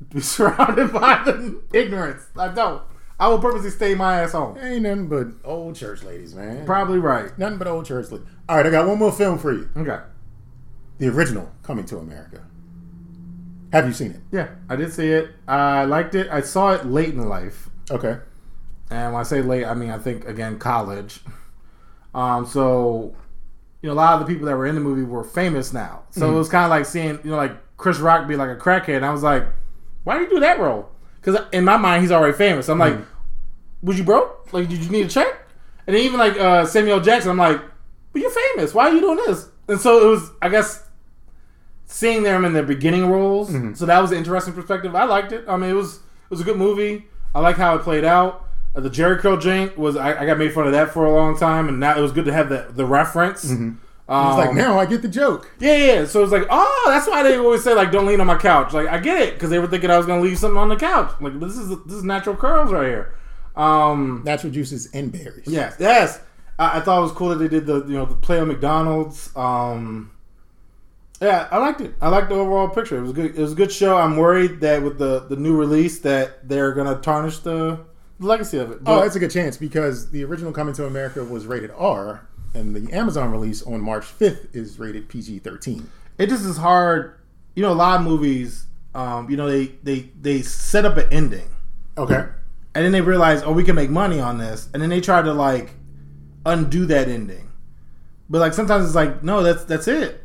to be (laughs) surrounded by the ignorance. I don't. I will purposely stay my ass home. ain't nothing but old church ladies, man. Probably right. Nothing but old church ladies. All right, I got one more film for you. Okay. The original, Coming to America. Have you seen it? Yeah, I did see it. I liked it. I saw it late in life, Okay. and when I say late, I mean I think again college. Um, so you know, a lot of the people that were in the movie were famous now. So it was kind of like seeing, you know, like Chris Rock be like a crackhead. And I was like, why do you do that role? Because in my mind, he's already famous. I'm like, was you broke? Like, did you need a check? And then even like uh, Samuel Jackson, I'm like, but you're famous. Why are you doing this? And so it was, I guess, seeing them in their beginning roles. So that was an interesting perspective. I liked it. I mean, it was it was a good movie. I like how it played out. Uh, the Jericho jank was I, I got made fun of that for a long time, and now it was good to have the the reference. It's like Um, now I get the joke. Yeah, yeah. So it's like, oh, that's why they always say like, don't lean on my couch. Like, I get it because they were thinking I was gonna leave something on the couch. Like, this is this is natural curls right here. Um, Natural juices and berries. yes, yes. I, I thought it was cool that they did the you know the play on McDonald's. Um, yeah, I liked it. I liked the overall picture. It was good. It was a good show. I'm worried that with the the new release that they're gonna tarnish the, the legacy of it. Oh, But- it's a good chance because the original Coming to America was rated R, and the Amazon release on March 5th is rated PG 13. it just is hard. You know, a lot of movies. Um, you know, they they they set up an ending. Okay. and then they realize, oh, we can make money on this, and then they try to like undo that ending. But like sometimes it's like, no, that's that's it.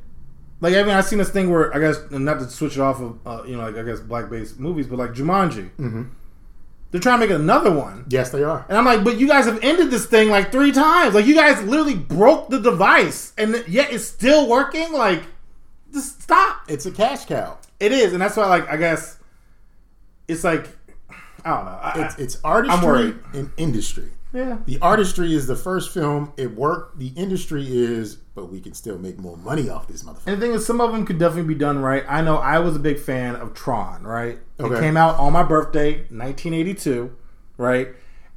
Like I mean, I've seen this thing where I guess not to switch it off of uh, you know like I guess black based movies, but like Jumanji, Mm-hmm. they're trying to make another one, Yes, they are. and I'm like, but you guys have ended this thing like three times. Like you guys literally broke the device, and yet it's still working. Like, just stop. It's a cash cow. It is, and that's why like I guess it's like I don't know. I, It's it's artistry worried. and industry. yeah. The artistry is the first film. It worked. The industry is, but we can still make more money off this motherfucker. And the thing is, some of them could definitely be done right. I know I was a big fan of Tron, right? It came out on my birthday, 1982, right?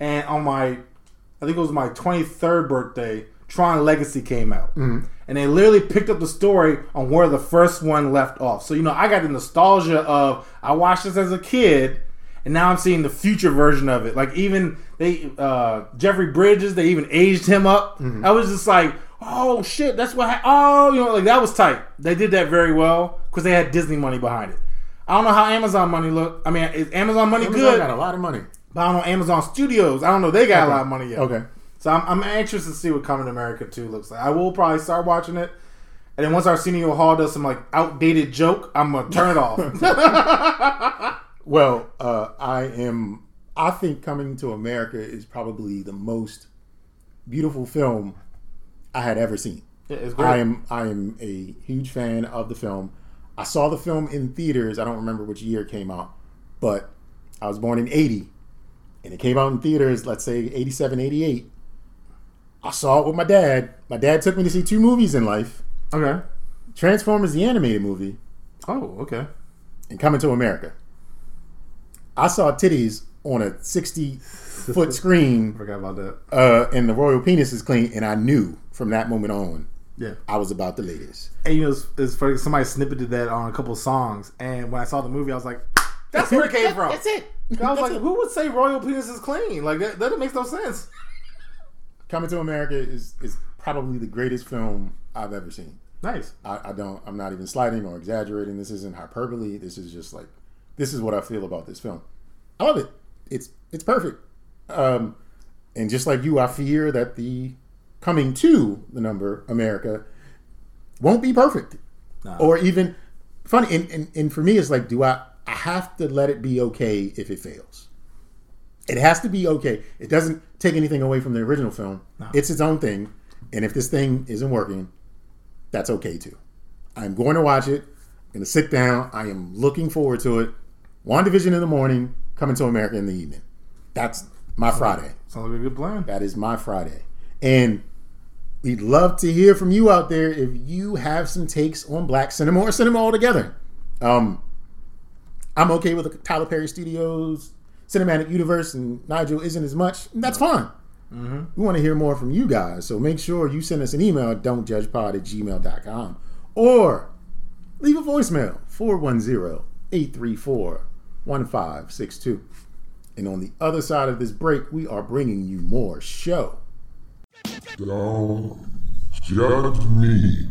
And on my, I think it was my 23rd birthday, Tron Legacy came out. Mm-hmm. And they literally picked up the story on where the first one left off. So, you know, I got the nostalgia of, I watched this as a kid, and now I'm seeing the future version of it. Like, even they, uh, Jeffrey Bridges, they even aged him up. Mm-hmm. I was just like, oh shit, that's what, ha- oh, you know, like that was tight. They did that very well because they had Disney money behind it. I don't know how Amazon money look. I mean, is Amazon money Amazon good? got a lot of money. But I don't know Amazon Studios. I don't know they got a lot of money yet. Okay. So I'm, I'm anxious to see what Coming to America 2 looks like. I will probably start watching it. And then once Arsenio Hall does some like outdated joke, I'm gonna turn it off. (laughs) (laughs) Well, uh, I am. I think Coming to America is probably the most beautiful film I had ever seen. Yeah, it's great. I am. I am a huge fan of the film. I saw the film in theaters. I don't remember which year it came out, but I was born in '80, and it came out in theaters. Let's say '87, '88. I saw it with my dad. My dad took me to see two movies in life: okay. Transformers, the animated movie, Oh, okay. and Coming to America. I saw titties on a 60 foot (laughs) screen, Forgot about that. uh, and the royal penis is clean, and I knew from that moment on Yeah. I was about the latest. And you know, it's, it's funny. Somebody snippeted that on a couple songs, and when I saw the movie, I was like, "That's where it came from." That's it. I was That's like, it. "Who would say royal penis is clean? Like that? That makes no sense." Coming to America is is probably the greatest film I've ever seen. Nice. I, I don't. I'm not even sliding or exaggerating. This isn't hyperbole. This is just like this is what I feel about this film. I love it. It's it's perfect. Um, and just like you, I fear that the coming to the number America won't be perfect, Nah. or even funny. And, and and for me, it's like, do I? I have to let it be okay if it fails. It has to be okay. It doesn't take anything away from the original film. It's its own thing. And if this thing isn't working, that's okay too. I'm going to watch it. I'm going to sit down. I am looking forward to it. WandaVision in the morning, coming to America in the evening. That's my Friday. Sounds like a good plan. That is my Friday. And we'd love to hear from you out there if you have some takes on black cinema or cinema altogether. Um, I'm okay with the Tyler Perry Studios cinematic universe, and Nigel isn't as much. and That's fine. We want to hear more from you guys. So make sure you send us an email at don'tjudgepod at gmail.com or leave a voicemail 410 834 1562. And on the other side of this break, we are bringing you more show. Don't judge me.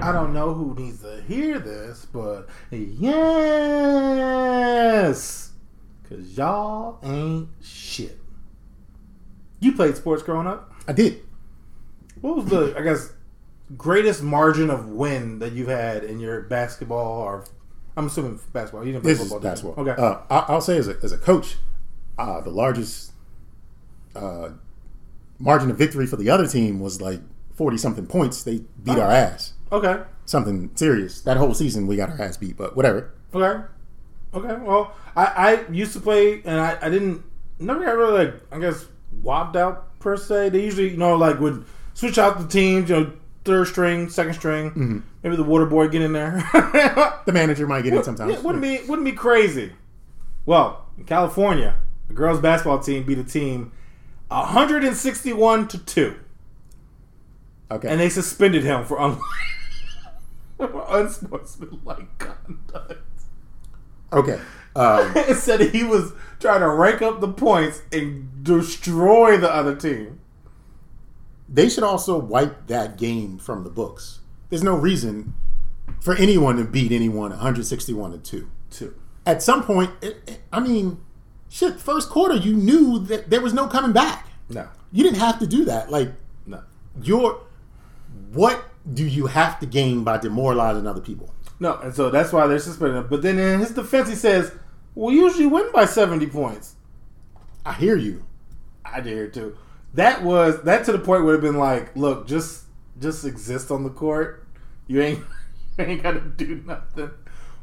I don't know who needs to hear this, but yes, because y'all ain't shit. You played sports growing up. I did. What was the, I guess, greatest margin of win that you've had in your basketball or, I'm assuming basketball. You didn't play This is football. you? basketball. Okay. Uh, I, I'll say as a, as a coach, uh, the largest uh, margin of victory for the other team was like 40 something points. They beat Oh. our ass. okay. Something serious. That whole season, we got our ass beat, but whatever. Okay. Okay. Well, I, I used to play, and I, I didn't never got really like I guess wobbed out per se. They usually, you know, like would switch out the teams. You know, third string, second string. Mm-hmm. Maybe the water boy get in there. (laughs) The manager might get in sometimes. Yeah, wouldn't be wouldn't be crazy. Well, in California, the girls basketball team beat a team 161 to two, Okay. and they suspended him for un- for (laughs) unsportsmanlike conduct. okay. Um, (laughs) It said he was trying to rank up the points and destroy the other team. they should also wipe that game from the books. There's no reason for anyone to beat anyone 161 to 2. Two. At some point, it, it- I mean, shit, first quarter, you knew that there was no coming back. No, You didn't have to do that. Like, no, your what do you have to gain by demoralizing other people? no. And so that's why they're suspending him. But then in his defense, he says, "We usually win by 70 points." I hear you. I dare too. That was that to the point would it'd been like, look, just just exist on the court. You ain't (laughs) you ain't gotta do nothing.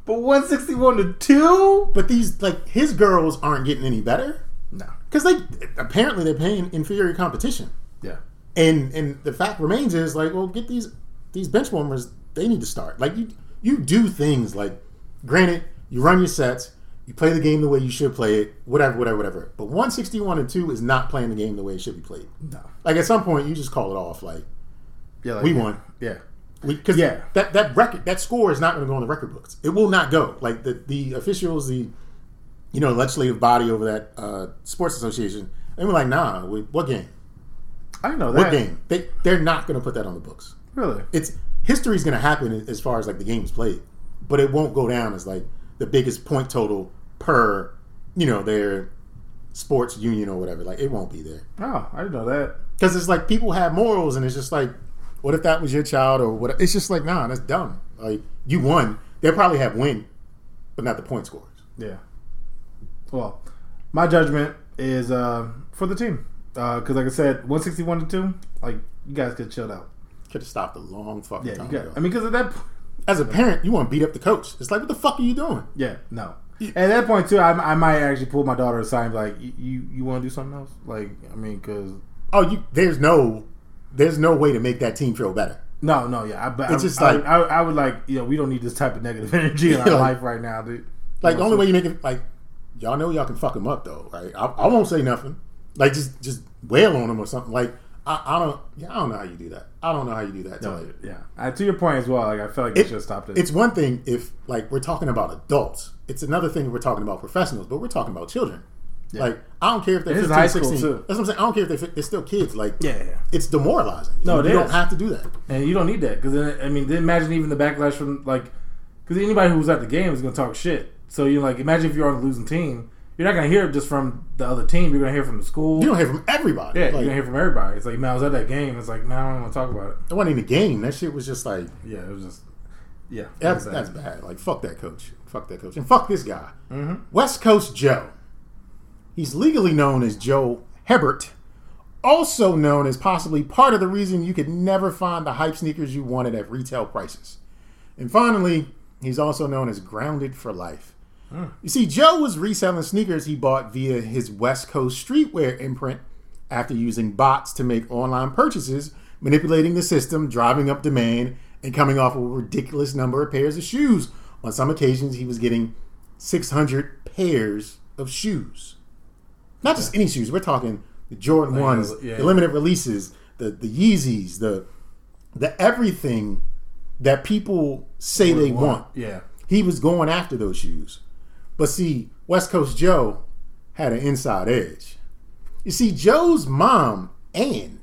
But one sixty one to two? But these like his girls aren't getting any better No. because they apparently they're paying inferior competition. Yeah. And and the fact remains is like, well, get these these bench warmers. They need to start. Like you you do things like, granted, you run your sets, you play the game the way you should play it, whatever, whatever, whatever. But one sixty one and two is not playing the game the way it should be played. No. Like at some point, you just call it off. Like Yeah, like, we won. Yeah. Because Yeah. that that record that score is not going to go on the record books. It will not go. Like the the officials, the you know legislative body over that uh, sports association, they were like, nah, we, what game? I know that. What game? They they're not going to put that on the books. Really? It's history's going to happen as far as like the games played, but it won't go down as like the biggest point total per you know their sports union or whatever. Like it won't be there Oh, I didn't know that. because it's like people have morals, and it's just like, what if that was your child or what? It's just like, nah, that's dumb. Like you won, they'll probably have win, but not the point scores. Yeah. Well, my judgment is uh, for the team. Because, like I said, 161 to 2, like, you guys could chill out. Could have stopped a long fucking Yeah, time got ago. I mean, because at that point, As a parent, you want to beat up the coach. It's like, what the fuck are you doing? Yeah, no. At that point too, I, I might actually pull my daughter aside, and be like, "You you, you want to do something else?" Like, I mean, because Oh, you there's no there's no way to make that team feel better. no, no, yeah, I, It's I, just like- I, I would like, you know, we don't need this type of negative (laughs) energy in (laughs) our Yeah. life right now, dude. Like the only way you make it like y'all know y'all can fuck him up though, right? I, I won't say nothing. Like just just wail on him or something. Like I, I don't yeah, I don't know how you do that. I don't know how you do that. No, yeah. Uh, to your point as well, like I feel like you It- should have stopped it. It's one thing if like we're talking about adults. It's another thing if we're talking about professionals, but we're talking about children. Like I don't care if they're It is 15, high school, 16. too. That's what I'm saying. I don't care if they're, they're still kids. Like yeah, yeah. it's demoralizing. No, you it don't is. have to do that. And you don't need that because then I mean, then imagine even the backlash from like because anybody who was at the game is going to talk shit. So you like imagine if you're on the losing team, you're not going to hear it just from the other team. You're going to hear from the school. You don't hear from everybody. yeah, like, you're going to hear from everybody. It's like man, I was at that game. It's like man, I don't want to talk about it. it wasn't even a game. That shit was just like Yeah, it was just yeah. That's exactly. that's bad. Like fuck that coach. Fuck that coach. And fuck this guy. Mm-hmm. West Coast Joe. He's legally known as Joe Hebert, also known as possibly part of the reason you could never find the hype sneakers you wanted at retail prices. And finally, he's also known as Grounded for Life. Hmm. You see, Joe was reselling sneakers he bought via his West Coast streetwear imprint after using bots to make online purchases, manipulating the system, driving up demand, and coming off a ridiculous number of pairs of shoes. On some occasions, he was getting 600 pairs of shoes. Not just any shoes. We're talking the Jordan ones, yeah. the limited releases, the the Yeezys, the the everything that people say they want. Yeah. He was going after those shoes. But see, West Coast Joe had an inside edge. You see, Joe's mom, Ann,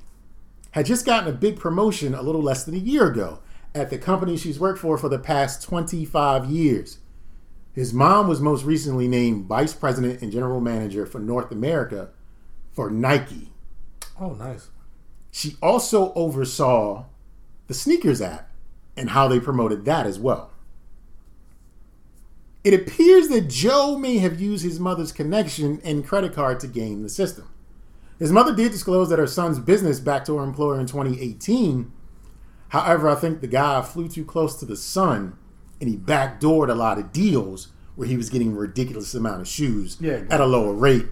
had just gotten a big promotion a little less than a year ago at the company she's worked for for the past 25 years. His mom was most recently named vice president and general manager for North America for Nike. Oh, nice. She also oversaw the sneakers app and how they promoted that as well. It appears that Joe may have used his mother's connection and credit card to game the system. His mother did disclose that her son's business back to her employer in 2018. However, I think the guy flew too close to the sun and he backdoored a lot of deals where he was getting a ridiculous amount of shoes Yeah. at a lower rate,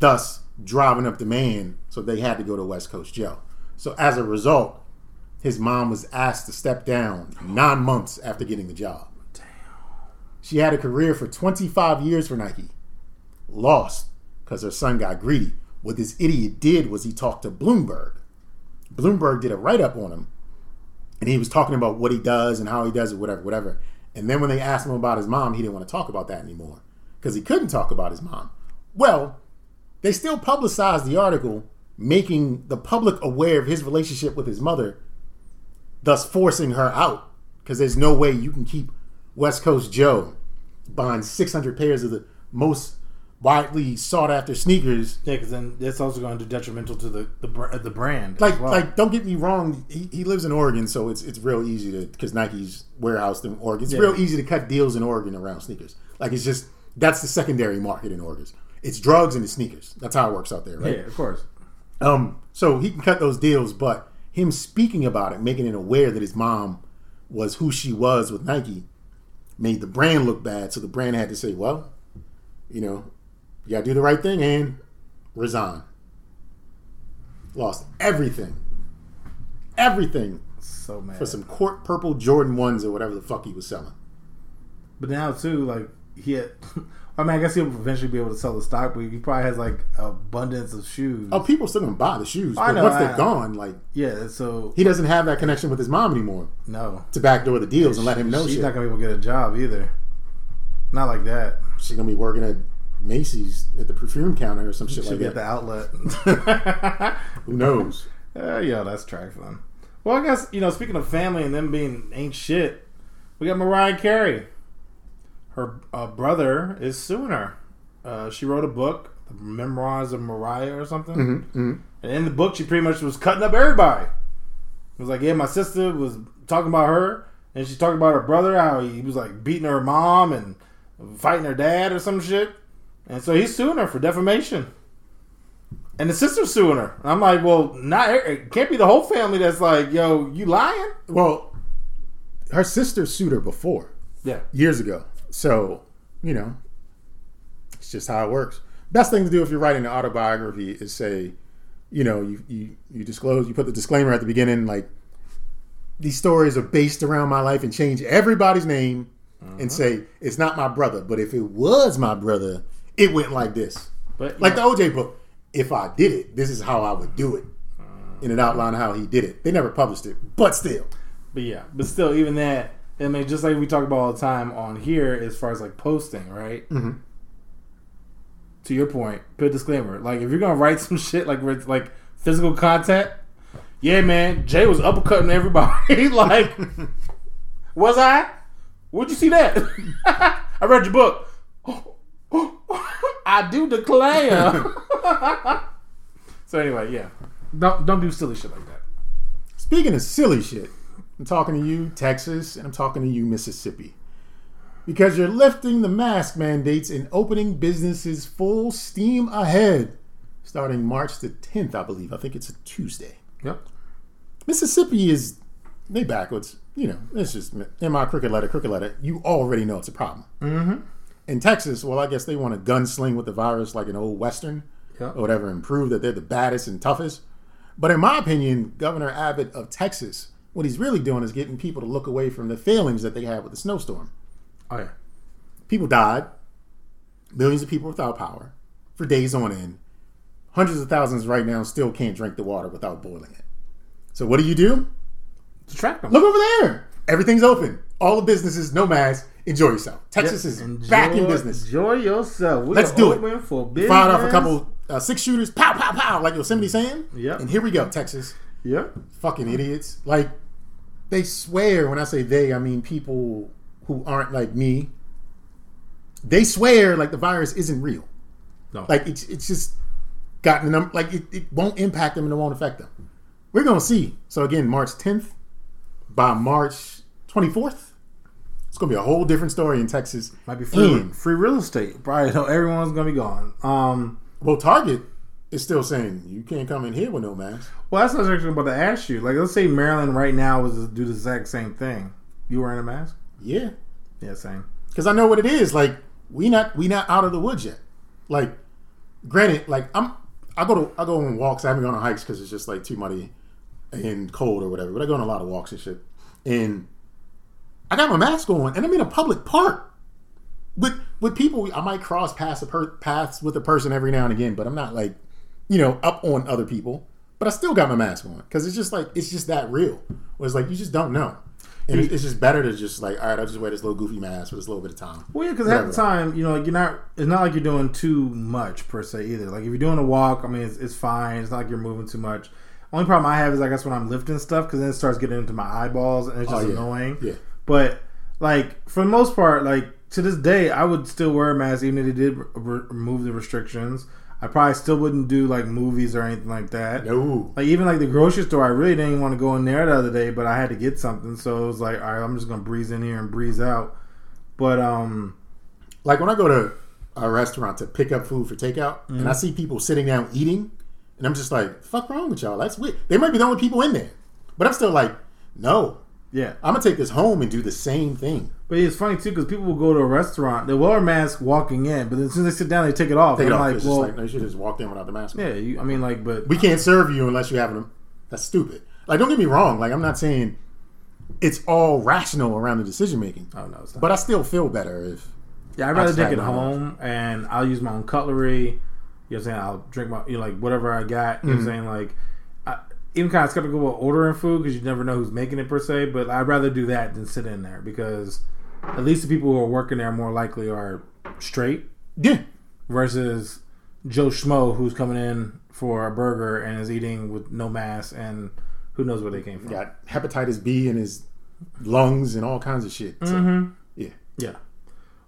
thus driving up demand, so they had to go to West Coast Joe. So as a result, his mom was asked to step down nine months after getting the job. She had a career for 25 years for Nike. Lost because her son got greedy. What this idiot did was he talked to Bloomberg. Bloomberg did a write up on him, and he was talking about what he does and how he does it, whatever, whatever. And then when they asked him about his mom, he didn't want to talk about that anymore because he couldn't talk about his mom. Well, they still publicized the article, making the public aware of his relationship with his mother, thus forcing her out because there's no way you can keep West Coast Joe buying 600 pairs of the most widely sought after sneakers. Yeah, because then that's also going to be detrimental to the the, the brand. Like, well. like, don't get me wrong. He, he lives in Oregon, so it's it's real easy to because Nike's warehoused in Oregon. It's Yeah. real easy to cut deals in Oregon around sneakers. Like, it's just that's the secondary market in Oregon. It's drugs and it's sneakers. That's how it works out there, right? yeah, of course. Um, so he can cut those deals, but him speaking about it, making it aware that his mom was who she was with Nike, made the brand look bad. So the brand had to say, "Well, you know, you gotta do the right thing and resign." Lost everything, everything So mad. for some court purple Jordan ones or whatever the fuck he was selling. But now too, like he had. (laughs) I mean, I guess he'll eventually be able to sell the stock, but he probably has like abundance of shoes. Oh, people still gonna buy the shoes, I but know, once I- they're gone, like yeah. So he doesn't have that connection with his mom anymore no, to backdoor the deals and let him know she's shit. not gonna be able to get a job either. Not like that. she's gonna be working at Macy's at the perfume counter or some shit She'll like be at that. the outlet. (laughs) Who knows? Uh, yeah, that's trifling. Well, I guess you know. Speaking of family and them being ain't shit, we got Mariah Carey. Her uh, brother is suing her. Uh, she wrote a book, The Memoirs of Mariah, or something. Mm-hmm. And in the book, she pretty much was cutting up everybody. It was like, yeah, my sister was talking about her, and she talked about her brother, how he was like beating her mom and fighting her dad or some shit. And so he's suing her for defamation. And the sister's suing her. And I'm like, well, not it can't be the whole family that's like, yo, you lying? Well, her sister sued her before Yeah. years ago, so you know, it's just how it works. Best thing to do if you're writing an autobiography is say, you know, you you you disclose, you put the disclaimer at the beginning, like these stories are based around my life, and change everybody's name and uh-huh. say it's not my brother, but if it was my brother, it went like this. But Like the OJ book, if I did it, this is how I would do it. And it outlined how he did it. They never published it, but still. But yeah, but still, even that, I mean, just like we talk about all the time on here, as far as like posting, right? Mhm. To your point, put a disclaimer. Like, if you're gonna write some (laughs) shit like like physical content, yeah, man, Jay was uppercutting everybody. (laughs) like, (laughs) was I? Where'd you see that? I read your book. I do declare. (laughs) so anyway, yeah, don't don't do silly shit like that. Speaking of silly shit, I'm talking to you, Texas, and I'm talking to you, Mississippi. Because you're lifting the mask mandates and opening businesses full steam ahead starting March the 10th, I believe. I think it's a Tuesday. Yep. Mississippi is they backwards. You know, it's just in my cricket letter, cricket letter. You already know it's a problem. Mm-hmm. In Texas, well, I guess they want to gunsling with the virus like an old western Yeah. or whatever, and prove that they're the baddest and toughest. But in my opinion, Governor Abbott of Texas, what he's really doing is getting people to look away from the failings that they had with the snowstorm. Oh yeah. People died, millions of people without power for days on end. Hundreds of thousands right now still can't drink the water without boiling it. So what do you do? Distract them. Look over there. Everything's open. All the businesses, no mask. Enjoy yourself. Texas is back in business. Enjoy yourself. We Let's do it. For business. Fired off a couple uh, six shooters. Pow, pow, pow. Like Yosemite Sam. Yep. And here we go, Texas. Yep. Fucking idiots. Like, they swear, when I say they, I mean people who aren't like me. They swear like the virus isn't real. No. Like, it's, it's just gotten them, like, it, it won't impact them and it won't affect them. We're going to see. So, again, March 10th, by March 24th, it's going to be a whole different story in Texas. might be free, And- free real estate. Probably know everyone's gonna be gone. Um. Well, Target is still saying you can't come in here with no mask. Well, that's what I was actually about to ask you. Like, let's say Maryland right now was to do the exact same thing. You wearing a mask? Yeah, Yeah, same. because I know what it is. Like we not we not out of the woods yet. Like, granted, like I'm I go to I go on walks. I haven't gone on hikes because it's just like too muddy and cold or whatever. But I go on a lot of walks and shit. And I got my mask on, and I'm in a public park with with people. I might cross paths a per, paths with a person every now and again, but I'm not like you know up on other people. But I still got my mask on because it's just like it's just that real. Where it's like you just don't know. And it's, it's just better to just like, all right, I'll just wear this little goofy mask for this little bit of time. Well, yeah, because at the time, you know, like you're not. It's not like you're doing too much per se either. Like if you're doing a walk, I mean, it's, it's fine. It's not like you're moving too much. Only problem I have is I guess when I'm lifting stuff because then it starts getting into my eyeballs and it's oh, just Oh, yeah. annoying. Yeah. But like for the most part, like to this day, I would still wear a mask even if they did re- re- remove the restrictions. I probably still wouldn't do like movies or anything like that. No. Like even like the grocery store, I really didn't want to go in there the other day, but I had to get something, so it was like, all right, I'm just gonna breeze in here and breeze out. But um, Like when I go to a restaurant to pick up food for takeout, and Mm-hmm. I see people sitting down eating, and I'm just like, "Fuck wrong with y'all? That's weird." They might be the only people in there, but I'm still like, "No, yeah. I'm gonna take this home and do the same thing." But it's funny too because people will go to a restaurant, they wear a mask walking in, but as soon as they sit down, they take it off. Take it I'm off. like, it's well, like, no, you should just walked in without the mask. on. yeah, you, I mean, like, but We can't serve you unless you have them. That's stupid. Like, don't get me wrong. Like, I'm not saying it's all rational around the decision making, oh no, it's not. but I still feel better if Yeah, I'd rather take it home and I'll use my own cutlery. You know what I'm saying? I'll drink my, you know, like whatever I got. You know what I'm mm-hmm. saying? Like, even kind of skeptical about ordering food because you never know who's making it per se. But I'd rather do that than sit in there because at least the people who are working there more likely are straight yeah, versus Joe Schmo who's coming in for a burger and is eating with no mask and who knows where they came from. got hepatitis B in his lungs and all kinds of shit. So, Mm-hmm. yeah. Yeah.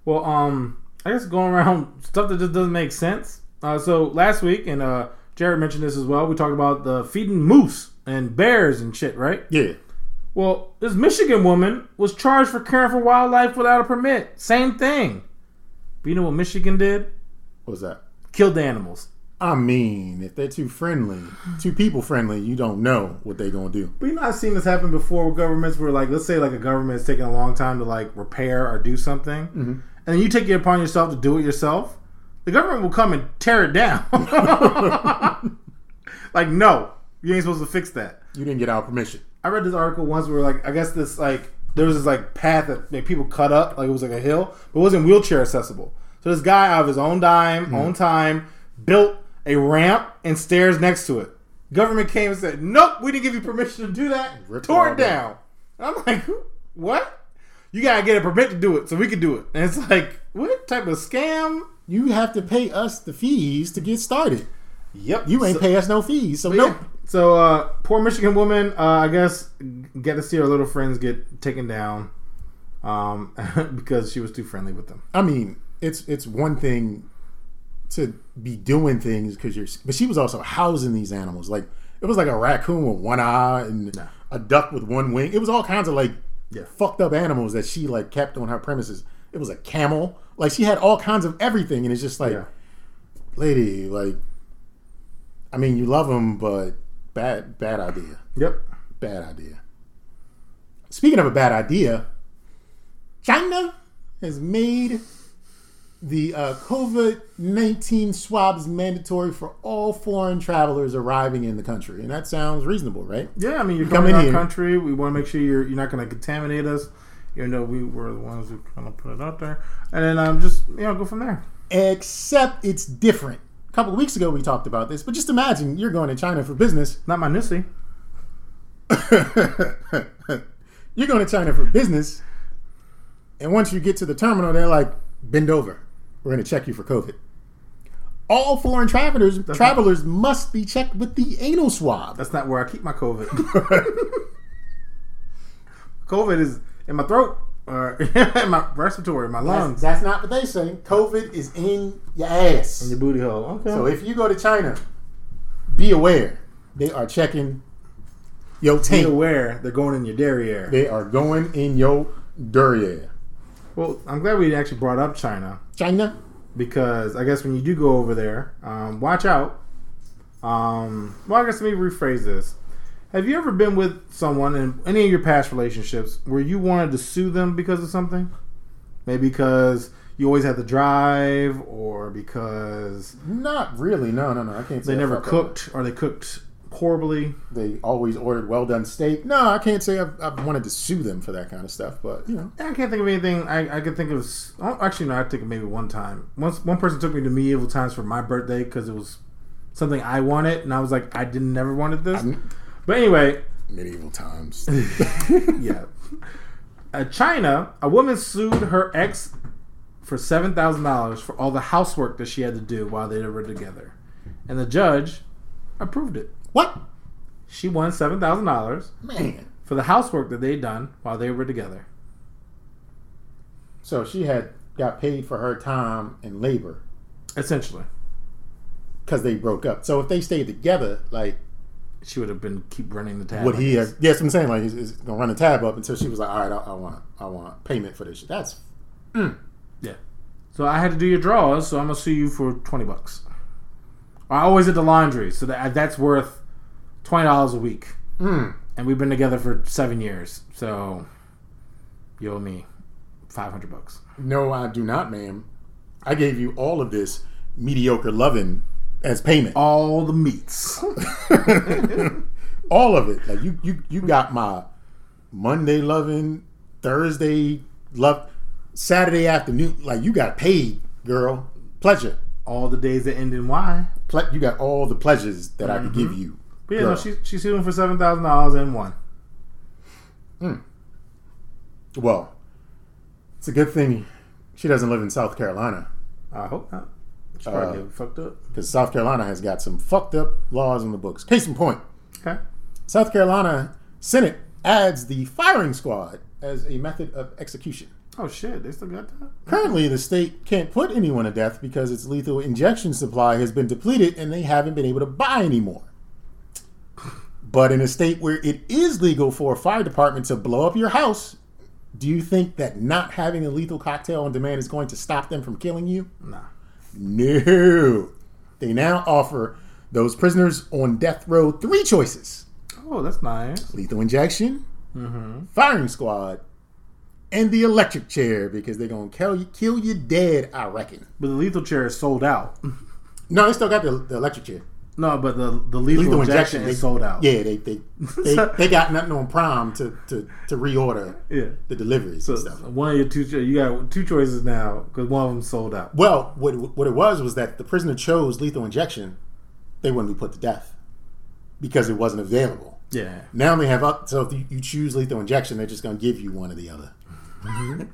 Well, um, I guess going (laughs) around stuff that just doesn't make sense. Uh, so last week, and uh, Jared mentioned this as well. We talked about the feeding moose and bears and shit, right? Yeah. Well, this Michigan woman was charged for caring for wildlife without a permit. Same thing. But you know what Michigan did? What was that? Killed the animals. I mean, if they're too friendly, too people friendly, you don't know what they're gonna do. But you know, I've seen this happen before with governments where, like, let's say, like, a government is taking a long time to, like, repair or do something, mm-hmm. and then you take it upon yourself to do it yourself. The government will come and tear it down. (laughs) like, no, you ain't supposed to fix that. You didn't get our permission. I read this article once where, like, I guess this, like, there was this, like, path that like, people cut up, like, it was like a hill, but it wasn't wheelchair accessible. So this guy, out of his own dime, mm-hmm. own time, built a ramp and stairs next to it. Government came and said, "Nope, we didn't give you permission to do that." Ripped Tore it down. And I'm like, "What? You gotta get a permit to do it, so we can do it." And it's like, what type of scam? You have to pay us the fees to get started. Yep, You ain't so, pay us no fees, so but no. yeah. So, uh, poor Michigan woman, uh, I guess, get to see her little friends get taken down, um, (laughs) because she was too friendly with them. I mean, it's it's one thing to be doing things because you're, but she was also housing these animals. Like it was like a raccoon with one eye and Nah. a duck with one wing. It was all kinds of like Yeah. fucked up animals that she like kept on her premises. It was a camel. Like she had all kinds of everything, and it's just like, Yeah. lady, like, I mean, you love them, but bad, bad idea. Yep. Bad idea. Speaking of a bad idea, China has made the uh, COVID 19 swabs mandatory for all foreign travelers arriving in the country. And that sounds reasonable, right? Yeah, I mean, you're coming in to our here. country. We want to make sure you're you're not going to contaminate us, even though we were the ones who kind of put it out there. And then um, just you know, go from there. Except it's different. A couple of weeks ago, we talked about this, but just imagine you're going to China for business. Not my Nissy. (laughs) you're going to China for business, and once you get to the terminal, they're like, "Bend over. We're going to check you for COVID." All foreign travelers travelers must be checked with the anal swab. That's not where I keep my COVID. (laughs) COVID is in my throat or (laughs) in my respiratory, in my lungs, that's not what they say. COVID is in your ass. in your booty hole. Okay. So if you go to China, be aware they are checking your be tank. aware they're going in your derriere. They are going in your derriere. Well, I'm glad we actually brought up China China. because I guess when you do go over there, um, watch out. Um, well, I guess let me rephrase this. Have you ever been with someone in any of your past relationships where you wanted to sue them because of something? Maybe because you always had to drive, or because Not really. No, no, no. I can't. Say they never cooked, or they cooked horribly. They always ordered well done steak. No, I can't say I've, I've wanted to sue them for that kind of stuff. But you know, I can't think of anything. I, I can think of. oh, Actually, no. I think of maybe one time. Once one person took me to medieval times for my birthday because it was something I wanted, and I was like, I didn't never wanted this. But anyway, medieval times. (laughs) yeah. Uh, China, a woman sued her ex for seven thousand dollars for all the housework that she had to do while they were together, and the judge approved it. what She won seven thousand dollars man? for the housework that they'd done while they were together. So she had got paid for her time and labor Essentially, because they broke up. So if they stayed together, like she would have been keep running the tab. would he have? Yes, I'm saying like he's, he's gonna run the tab up until she was like, all right, I, I want, I want payment for this. shit. That's Yeah. So I had to do your draws, so I'm gonna sue you for twenty bucks. I always did the laundry, so that that's worth twenty dollars a week, mm, and we've been together for seven years. So you owe me five hundred bucks. no, I do not, ma'am. I gave you all of this mediocre loving as payment. All the meats. (laughs) all of it. Like you, you, you got my Monday loving, Thursday love, Saturday afternoon. Like you got paid, girl. Pleasure. All the days that end in Y. Ple- you got all the pleasures that I could give mm-hmm. you. But yeah, no, girl. she she sued him for seven thousand dollars and won. Hmm. well, it's a good thing she doesn't live in South Carolina I hope not. She probably Uh, fucked up. because South Carolina has got some fucked up laws in the books. Case in point, Okay. South Carolina Senate adds the firing squad as a method of execution. Oh shit, they still got that. Currently, the state can't put anyone to death because its lethal injection supply has been depleted and they haven't been able to buy anymore. But in a state where it is legal for a fire department to blow up your house, do you think that not having a lethal cocktail on demand is going to stop them from killing you? Nah. No. They now offer those prisoners on death row three choices Oh, that's nice. lethal injection, mm-hmm. firing squad, and the electric chair because they're going to kill you, kill you dead, I reckon. But the lethal chair is sold out. (laughs) No, they still got the, the electric chair. No, but the the lethal, Lethal injection, injection, is they- sold out. Yeah, they they they, (laughs) they got nothing on Prime to, to, to reorder Yeah. the deliveries So and stuff. one of your two, you got two choices now because one of them sold out. Well, what what it was was that the prisoner chose lethal injection, they wouldn't be put to death because it wasn't available. Yeah. Now they have up. So if you, you choose lethal injection, they're just going to give you one or the other. (laughs)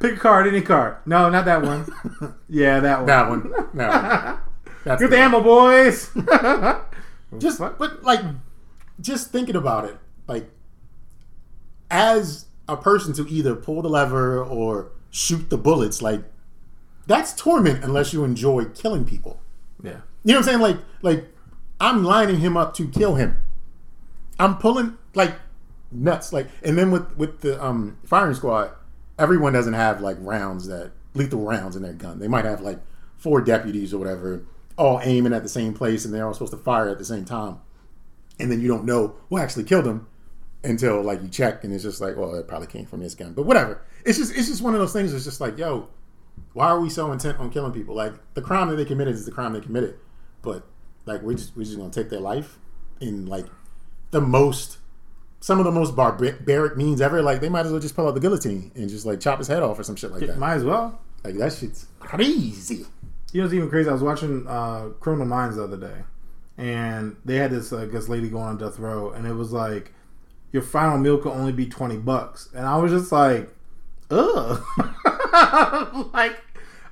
Pick a card, any card. No, not that one. (laughs) yeah, that one. That one. No. That's the ammo, boys. (laughs) just but like just thinking about it like as a person to either pull the lever or shoot the bullets like that's torment unless you enjoy killing people. Yeah. you know what i'm saying? Like like i'm lining him up to kill him. I'm pulling like nuts like and then with with the um firing squad everyone doesn't have like rounds that lethal rounds in their gun. They might have like four deputies or whatever all aiming at the same place and they're all supposed to fire at the same time. And then you don't know who actually killed him until like you check and it's just like well it probably came from this gun. But whatever. It's just it's just one of those things it's just like yo why are we so intent on killing people? Like the crime that they committed is the crime they committed. But like we're just we're just gonna take their life in like the most some of the most barbaric means ever. Like they might as well just pull out the guillotine and just like chop his head off or some shit like that. Might as well. like that shit's crazy You know what's even crazy? I was watching uh, Criminal Minds the other day, and they had this I guess lady going on death row, and it was like your final meal could only be twenty bucks, and I was just like, ugh, (laughs) like.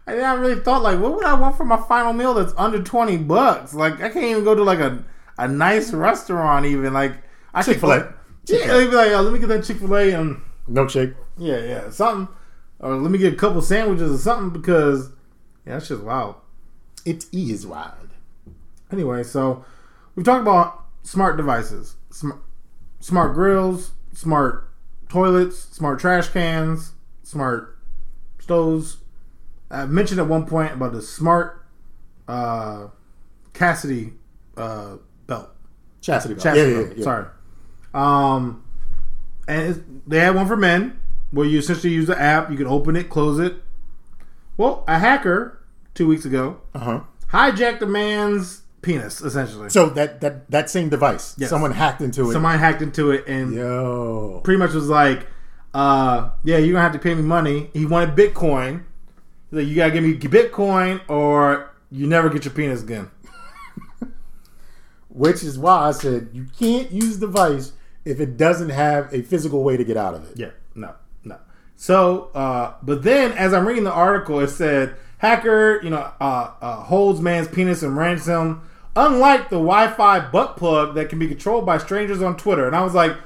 I I really thought like, what would I want for my final meal that's under twenty bucks? Like, I can't even go to like a, a nice restaurant even. Like, I Chick-fil-A. Yeah, they'd be like, oh, let me get that Chick Fil A and milkshake yeah, yeah, something, or let me get a couple sandwiches or something because yeah, that's just wild. it is wild Anyway, so we've talked about smart devices, smart, smart grills, smart toilets, smart trash cans, smart stoves. I mentioned at one point about the smart uh, Cassidy uh, belt. chastity belt. Chastity yeah, yeah, belt. yeah. Sorry. Um, and it's, they had one for men where you essentially use the app. You can open it, close it. Well, a hacker two weeks ago Uh huh. hijacked a man's penis, essentially. So that that that same device, Yes. someone hacked into it. Somebody hacked into it and Yo. pretty much was like, uh, "Yeah, you're gonna have to pay me money." He wanted Bitcoin. He's like, "You gotta give me Bitcoin, or you never get your penis again." (laughs) Which is why I said you can't use the device if it doesn't have a physical way to get out of it. Yeah, no, no. So, uh, but then as I'm reading the article, it said hacker, you know, uh, uh, holds man's penis and ransom. Unlike the Wi-Fi butt plug that can be controlled by strangers on Twitter, and I was like,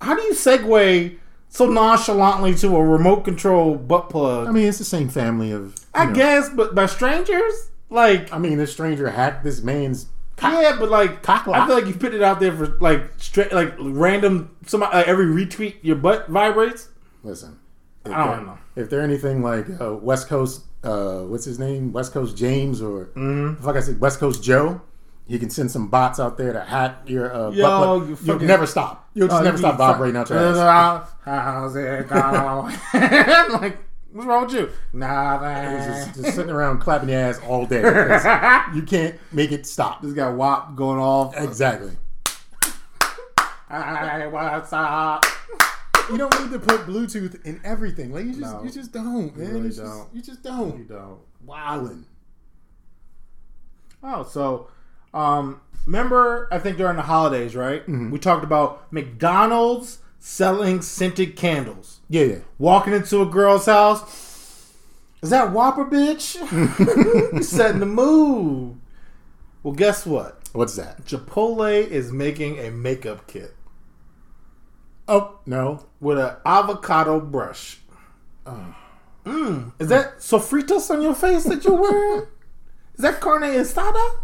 how do you segue so nonchalantly to a remote control butt plug? I mean, it's the same family of. I know. guess, but by strangers, like I mean, this stranger hacked this man's. yeah, but like cock I feel like you put it out there for like straight, like random. Somebody like every retweet, your butt vibrates. Listen, I don't know. If they're anything like uh, West Coast. Uh, what's his name? West Coast James or Mm-hmm. like I said, West Coast Joe. He can send some bots out there to hack your uh, Yo, butt you You'll never stop. You'll just Oh, never you stop vibrating out your ass. How's it going? like, what's wrong with you? It's Nothing. just, just sitting around clapping your ass all day. (laughs) You can't make it stop. Just got WAP going off. Exactly. Hey, what's up? You don't need to put Bluetooth in everything. Like you just, No. you just don't, man. really It's just- don't. you just don't. don't. Wildin'. Oh, so, um, remember? I think during the holidays, right? We talked about McDonald's selling scented candles. Yeah, yeah. Walking into a girl's house. Is that Whopper, bitch? (laughs) You setting the mood. Well, guess what? What's that? Chipotle is making a makeup kit Oh no. with an avocado brush. Mm. Is that sofritas on your face that you're wearing? (laughs) Is that carne asada?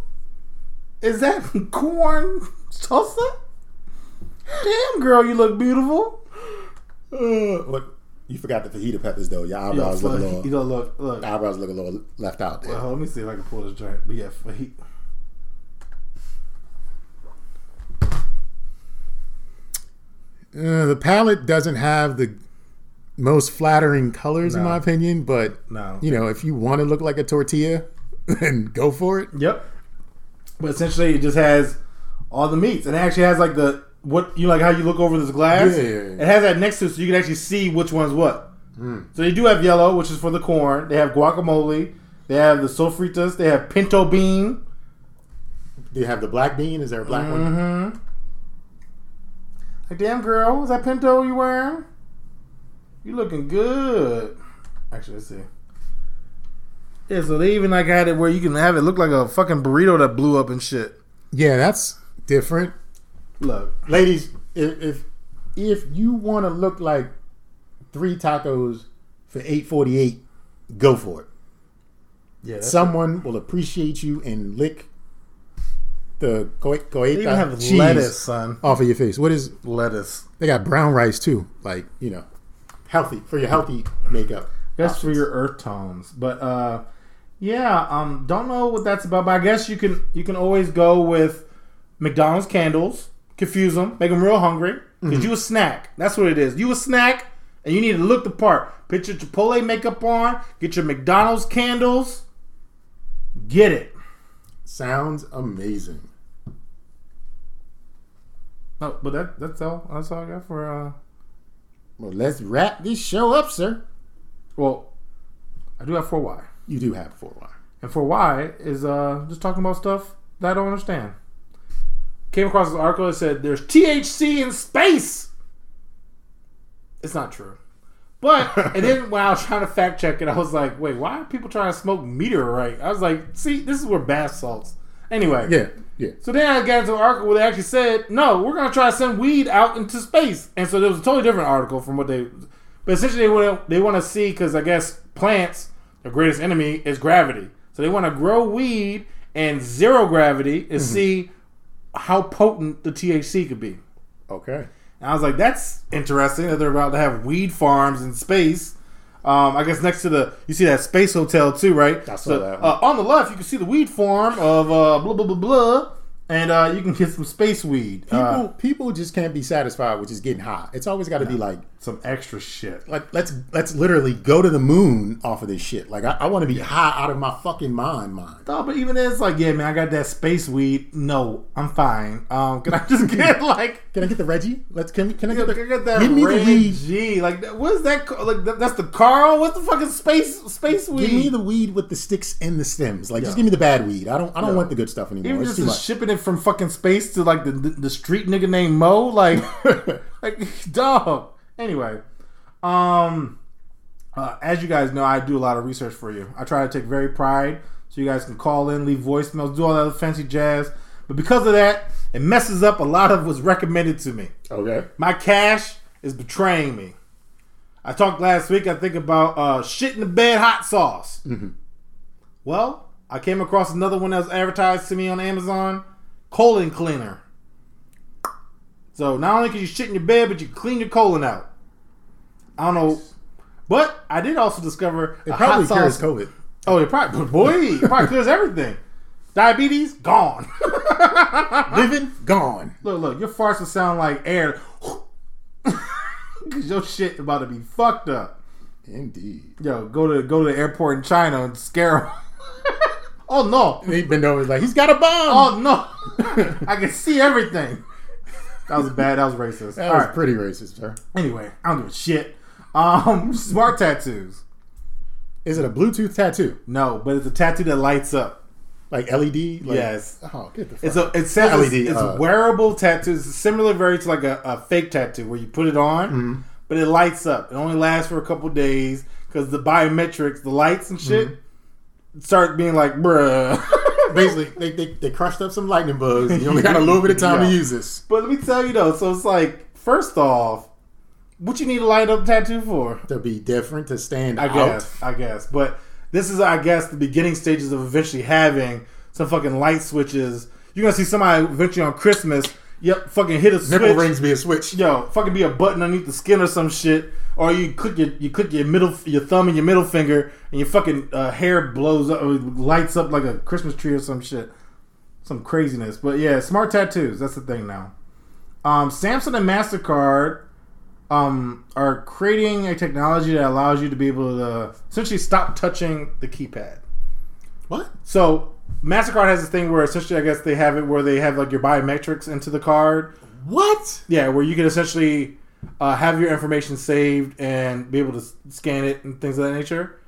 Is that corn salsa? Damn, girl, you look beautiful. Uh, look, you forgot the fajita peppers though. Your Yo, eyebrows look a you little. don't look, look. Eyebrows look a little left out there. Well, let me see if I can pull this joint. But yeah, fajita. Uh, the palette doesn't have the most flattering colors, in my opinion. But No. you know, if you want to look like a tortilla, (laughs) then go for it. Yep. But essentially, it just has all the meats, and it actually has like the what you like how you look over this glass. Yeah, yeah, yeah. It has that next to it, so you can actually see which one's what. So they do have yellow, which is for the corn. They have guacamole. They have the sofritas. They have pinto bean. Do you have the black bean? Is there a black one? Like, damn girl, is that pinto you wearing? You looking good. Actually, let's see. Yeah, so they even like had it where you can have it look like a fucking burrito that blew up and shit. Yeah, that's different. Look, ladies, if if, if you want to look like three tacos for eight forty eight, go for it. yeah, Someone will appreciate you and lick the They even have cheese lettuce, son. off of your face. What is? Lettuce. They got brown rice too, like you know, healthy for your healthy makeup. That's for your earth tones. But uh yeah, um don't know what that's about, but I guess you can you can always go with McDonald's candles, confuse them, make them real hungry. because you a snack. That's what it is. You a snack, and you need to look the part. Put your Chipotle makeup on. Get your McDonald's candles. Get it. Sounds amazing. No, but that that's all. That's all I got for. uh Well, let's wrap this show up, sir. Well, I do have four Y, You do have four Y. and four Y is uh just talking about stuff that I don't understand. Came across this article that said there's THC in space. It's not true. But (laughs) and then when I was trying to fact check it, I was like, wait, why are people trying to smoke meteorite? I was like, see, this is where bath salts. Anyway, Yeah, yeah. So then I got into an article where they actually said, no, we're going to try to send weed out into space. And so there was a totally different article from what they. But essentially, they want to they want to see because I guess plants, their greatest enemy is gravity. So they want to grow weed and zero gravity and mm-hmm. see how potent the THC could be. Okay. And I was like, that's interesting that they're about to have weed farms in space. Um, I guess next to the, you see that space hotel too, right? I saw So, that. Uh, on the left, you can see the weed farm of uh, blah blah blah blah, and uh, you can get some space weed. People Uh, people just can't be satisfied with just getting high. It's always got to be like some extra shit. like let's let's literally go to the moon off of this shit. Like I, I want to be high out of my fucking mind, mind. No, but even then, it's like, yeah, man, I got that space weed. No, I'm fine. Um, can I just (laughs) get like, Can I get the Reggie? Let's can, can I can get I the get that give me the red weed? Like, what is that? Like, that, that's the Carl. What's the fucking space space weed? Give me the weed with the sticks and the stems. Like, just give me the bad weed. I don't. I don't Yeah. want the good stuff anymore. Even It's just shipping it from fucking space to like the the, street nigga named Mo, like, (laughs) like dog. Anyway, um, uh, as you guys know, I do a lot of research for you. I try to take very pride, so you guys can call in, leave voicemails, do all that fancy jazz. But because of that, it messes up a lot of what's recommended to me. okay. My cache is betraying me. I talked last week, I think, about uh, shit in the bed hot sauce. Well, I came across another one that was advertised to me on Amazon colon cleaner. So not only can you shit in your bed, but you clean your colon out. I don't know. But I did also discover It probably cures. COVID. Oh, it probably, (laughs) boy, it probably clears everything. Diabetes, gone. (laughs) Living gone. Look, look, your farts will sound like air. (laughs) Cause your shit about to be fucked up. Indeed. Yo, go to go to the airport in China and scare him. Oh no! He been over like he's got a bomb. Oh no! (laughs) I can see everything. That was bad. That was racist. that All was right. pretty racist, sir. Anyway, I don't give a shit. Um, (laughs) smart tattoos. Is it a Bluetooth tattoo? No, but it's a tattoo that lights up. Like LED? Like, Yes. Oh, get the fuck. It's a it says it's, LED, it's uh, wearable tattoos, similar very to like a, a fake tattoo where you put it on, Mm-hmm. but it lights up. It only lasts for a couple days because the biometrics, the lights and shit, Mm-hmm. Start being like, bruh. (laughs) Basically, they, they, they crushed up some lightning bugs. You only got a little bit of time Yeah. to use this. but let me tell you though, so it's like, first off, what you need a light up tattoo for? To be different, to stand I out. guess, I guess, but this is, I guess, the beginning stages of eventually having some fucking light switches. You're gonna see somebody eventually on Christmas. Yep, fucking hit a Nipple switch. rings be a switch. yo, fucking be a button underneath the skin or some shit, or you click your you click your middle your thumb and your middle finger, and your fucking uh, hair blows up, or lights up like a Christmas tree or some shit, some craziness. But yeah, smart tattoos. That's the thing now. Um, Samsung and Mastercard um, are creating a technology that allows you to be able to essentially stop touching the keypad. What? So Mastercard has this thing where essentially, I guess they have it where they have like your biometrics into the card. What? Yeah, where you can essentially uh, have your information saved and be able to scan it and things of that nature.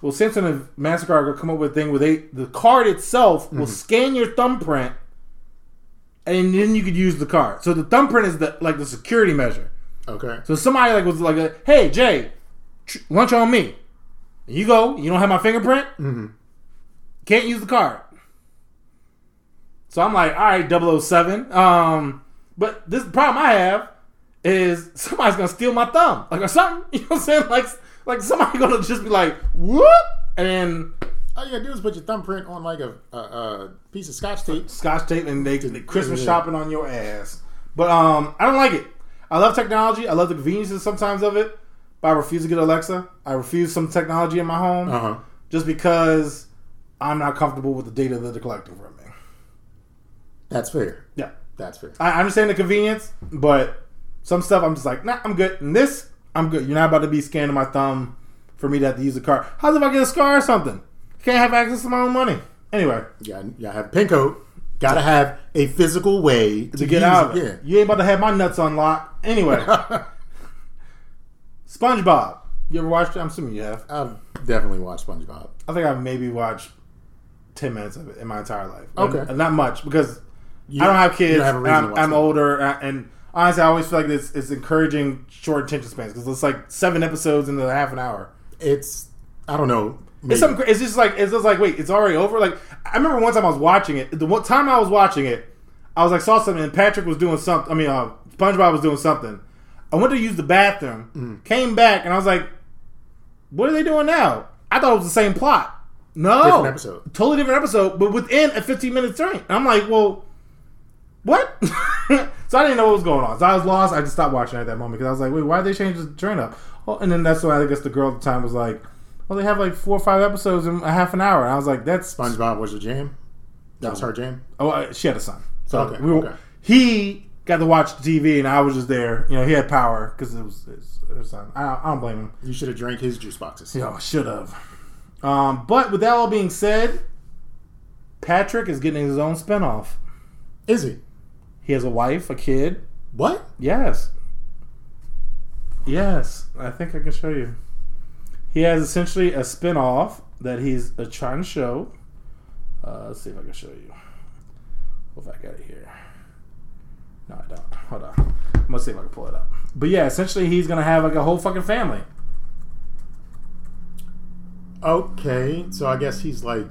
Well, Samsung and Mastercard will come up with a thing where they the card itself will scan your thumbprint, and then you could use the card. So the thumbprint is the like the security measure. Okay. So somebody like was like, a, "Hey Jay, tr- lunch on me." And you go, you don't have my fingerprint, can't use the card. So I'm like, all right, 007. Um, but this problem I have is somebody's gonna steal my thumb, like or something. (laughs) You know what I'm saying? Like, like somebody gonna just be like, whoop, and All you gotta do is put your thumbprint on like a, a, a piece of scotch tape. scotch tape and they, they Christmas Yeah. shopping on your ass. But um, I don't like it. I love technology. I love the conveniences sometimes of it. But I refuse to get Alexa. I refuse some technology in my home Uh huh. just because I'm not comfortable with the data that they're collecting from me. That's fair. Yeah, That's fair. I understand the convenience, but some stuff I'm just like, nah, I'm good. And this, I'm good. You're not about to be scanning my thumb for me to have to use a card. How's if I get a scar or something? Can't have access to my own money. Anyway, You gotta, have a pin code. Gotta have a physical way to, to get out of it. Yeah. You ain't about to have my nuts unlocked. Anyway, (laughs) SpongeBob. You ever watched it? I'm assuming you have. I've definitely watched SpongeBob. I think I've maybe watched ten minutes of it in my entire life. Okay. And not much because You- I don't have kids. don't have a and reason I'm, I'm older, uh, and honestly, I always feel like it's, it's encouraging short attention spans because it's like seven episodes into half an hour. It's I don't know. Maybe. It's something. It's just like it's just like wait, it's already over. Like I remember one time I was watching it. The one time I was watching it, I was like saw something, and Patrick was doing something. I mean, uh, SpongeBob was doing something. I went to use the bathroom, Mm. came back, and I was like, "What are they doing now?" I thought it was the same plot. No, Different episode. totally different episode, but within a 15 minute string. I'm like, well, what? (laughs) so I didn't know what was going on. So I was lost. I just stopped watching at that moment because I was like, wait, why did they change the train up? Oh, and then that's why I guess the girl at the time was like, well, they have like four or five episodes in a half an hour. And I was like, that's SpongeBob was your jam. That was her jam. Oh, uh, she had a son. So Okay, we were, okay. he got to watch the TV, and I was just there. You know, he had power because it was. It was, it. I, I don't blame him. You should have drank his juice boxes. Yo, should have. Um, but with that all being said, Patrick is getting his own spinoff. Is he? He has a wife, a kid. What? Yes. Yes, I think I can show you. He has essentially a spin-off that he's uh, trying to show. Uh, let's see if I can show you. If I got it here. No, I don't. Hold on. I'm gonna see if I can pull it up. But yeah, essentially he's gonna have like a whole fucking family. Okay, so I guess he's like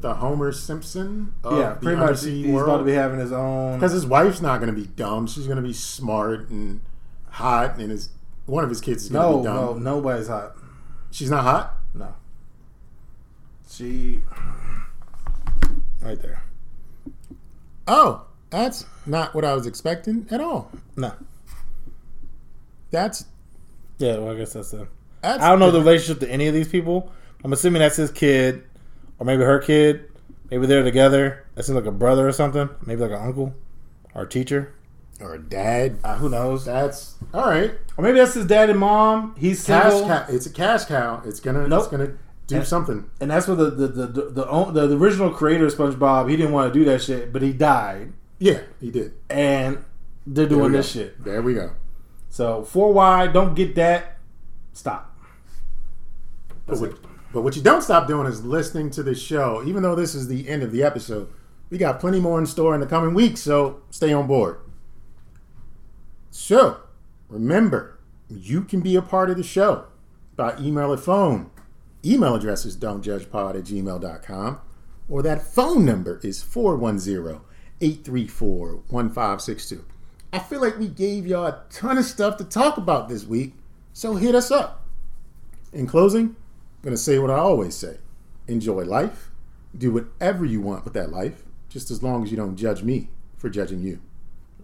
the Homer Simpson yeah, pretty much. He's world. about to be having his own. Because his wife's not going to be dumb. She's going to be smart and hot, and his one of his kids is going to No, be dumb. no, nobody's hot. She's not hot. No. She. Right there. Oh, that's not what I was expecting at all. No. That's Yeah, well, I guess that's it. that's. I don't know the relationship to any of these people. I'm assuming that's his kid, or maybe her kid. Maybe they're together. That seems like a brother or something. Maybe like an uncle or a teacher. or a dad. Uh, who knows? That's all right. Or maybe that's his dad and mom. He's Cash single, cow. It's a cash cow. It's gonna. It's Nope. gonna do And- something. and that's what the the the the, the, the, the original creator of SpongeBob. He didn't want to do that shit, but he died, Yeah, he did. and they're doing this go. shit. There we go. So four Y, don't get that. Stop. But That's what, it. But what you don't stop doing is listening to the show. Even though this is the end of the episode, we got plenty more in store in the coming weeks, so stay on board. So, remember, you can be a part of the show by email or phone. Email address is don'tjudgepod at gmail.com, or that phone number is 410 834 1562. I feel like we gave y'all a ton of stuff to talk about this week, so hit us up. In closing, going to say what I always say enjoy life, do whatever you want with that life, just as long as you don't judge me for judging you.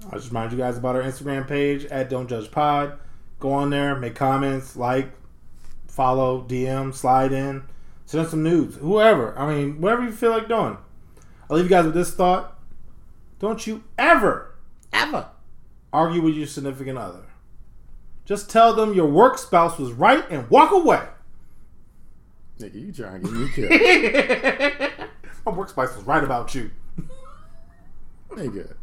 I'll just remind you guys about our Instagram page at Don't Judge Pod. Go on there, make comments, like, follow, DM, slide in, send us some nudes, whoever. I mean, whatever you feel like doing. I'll leave you guys with this thought. Don't you ever, ever argue with your significant other. Just tell them your work spouse was right and walk away. Nigga, you trying to get me killed. (laughs) My work spouse was right about you. (laughs) Good.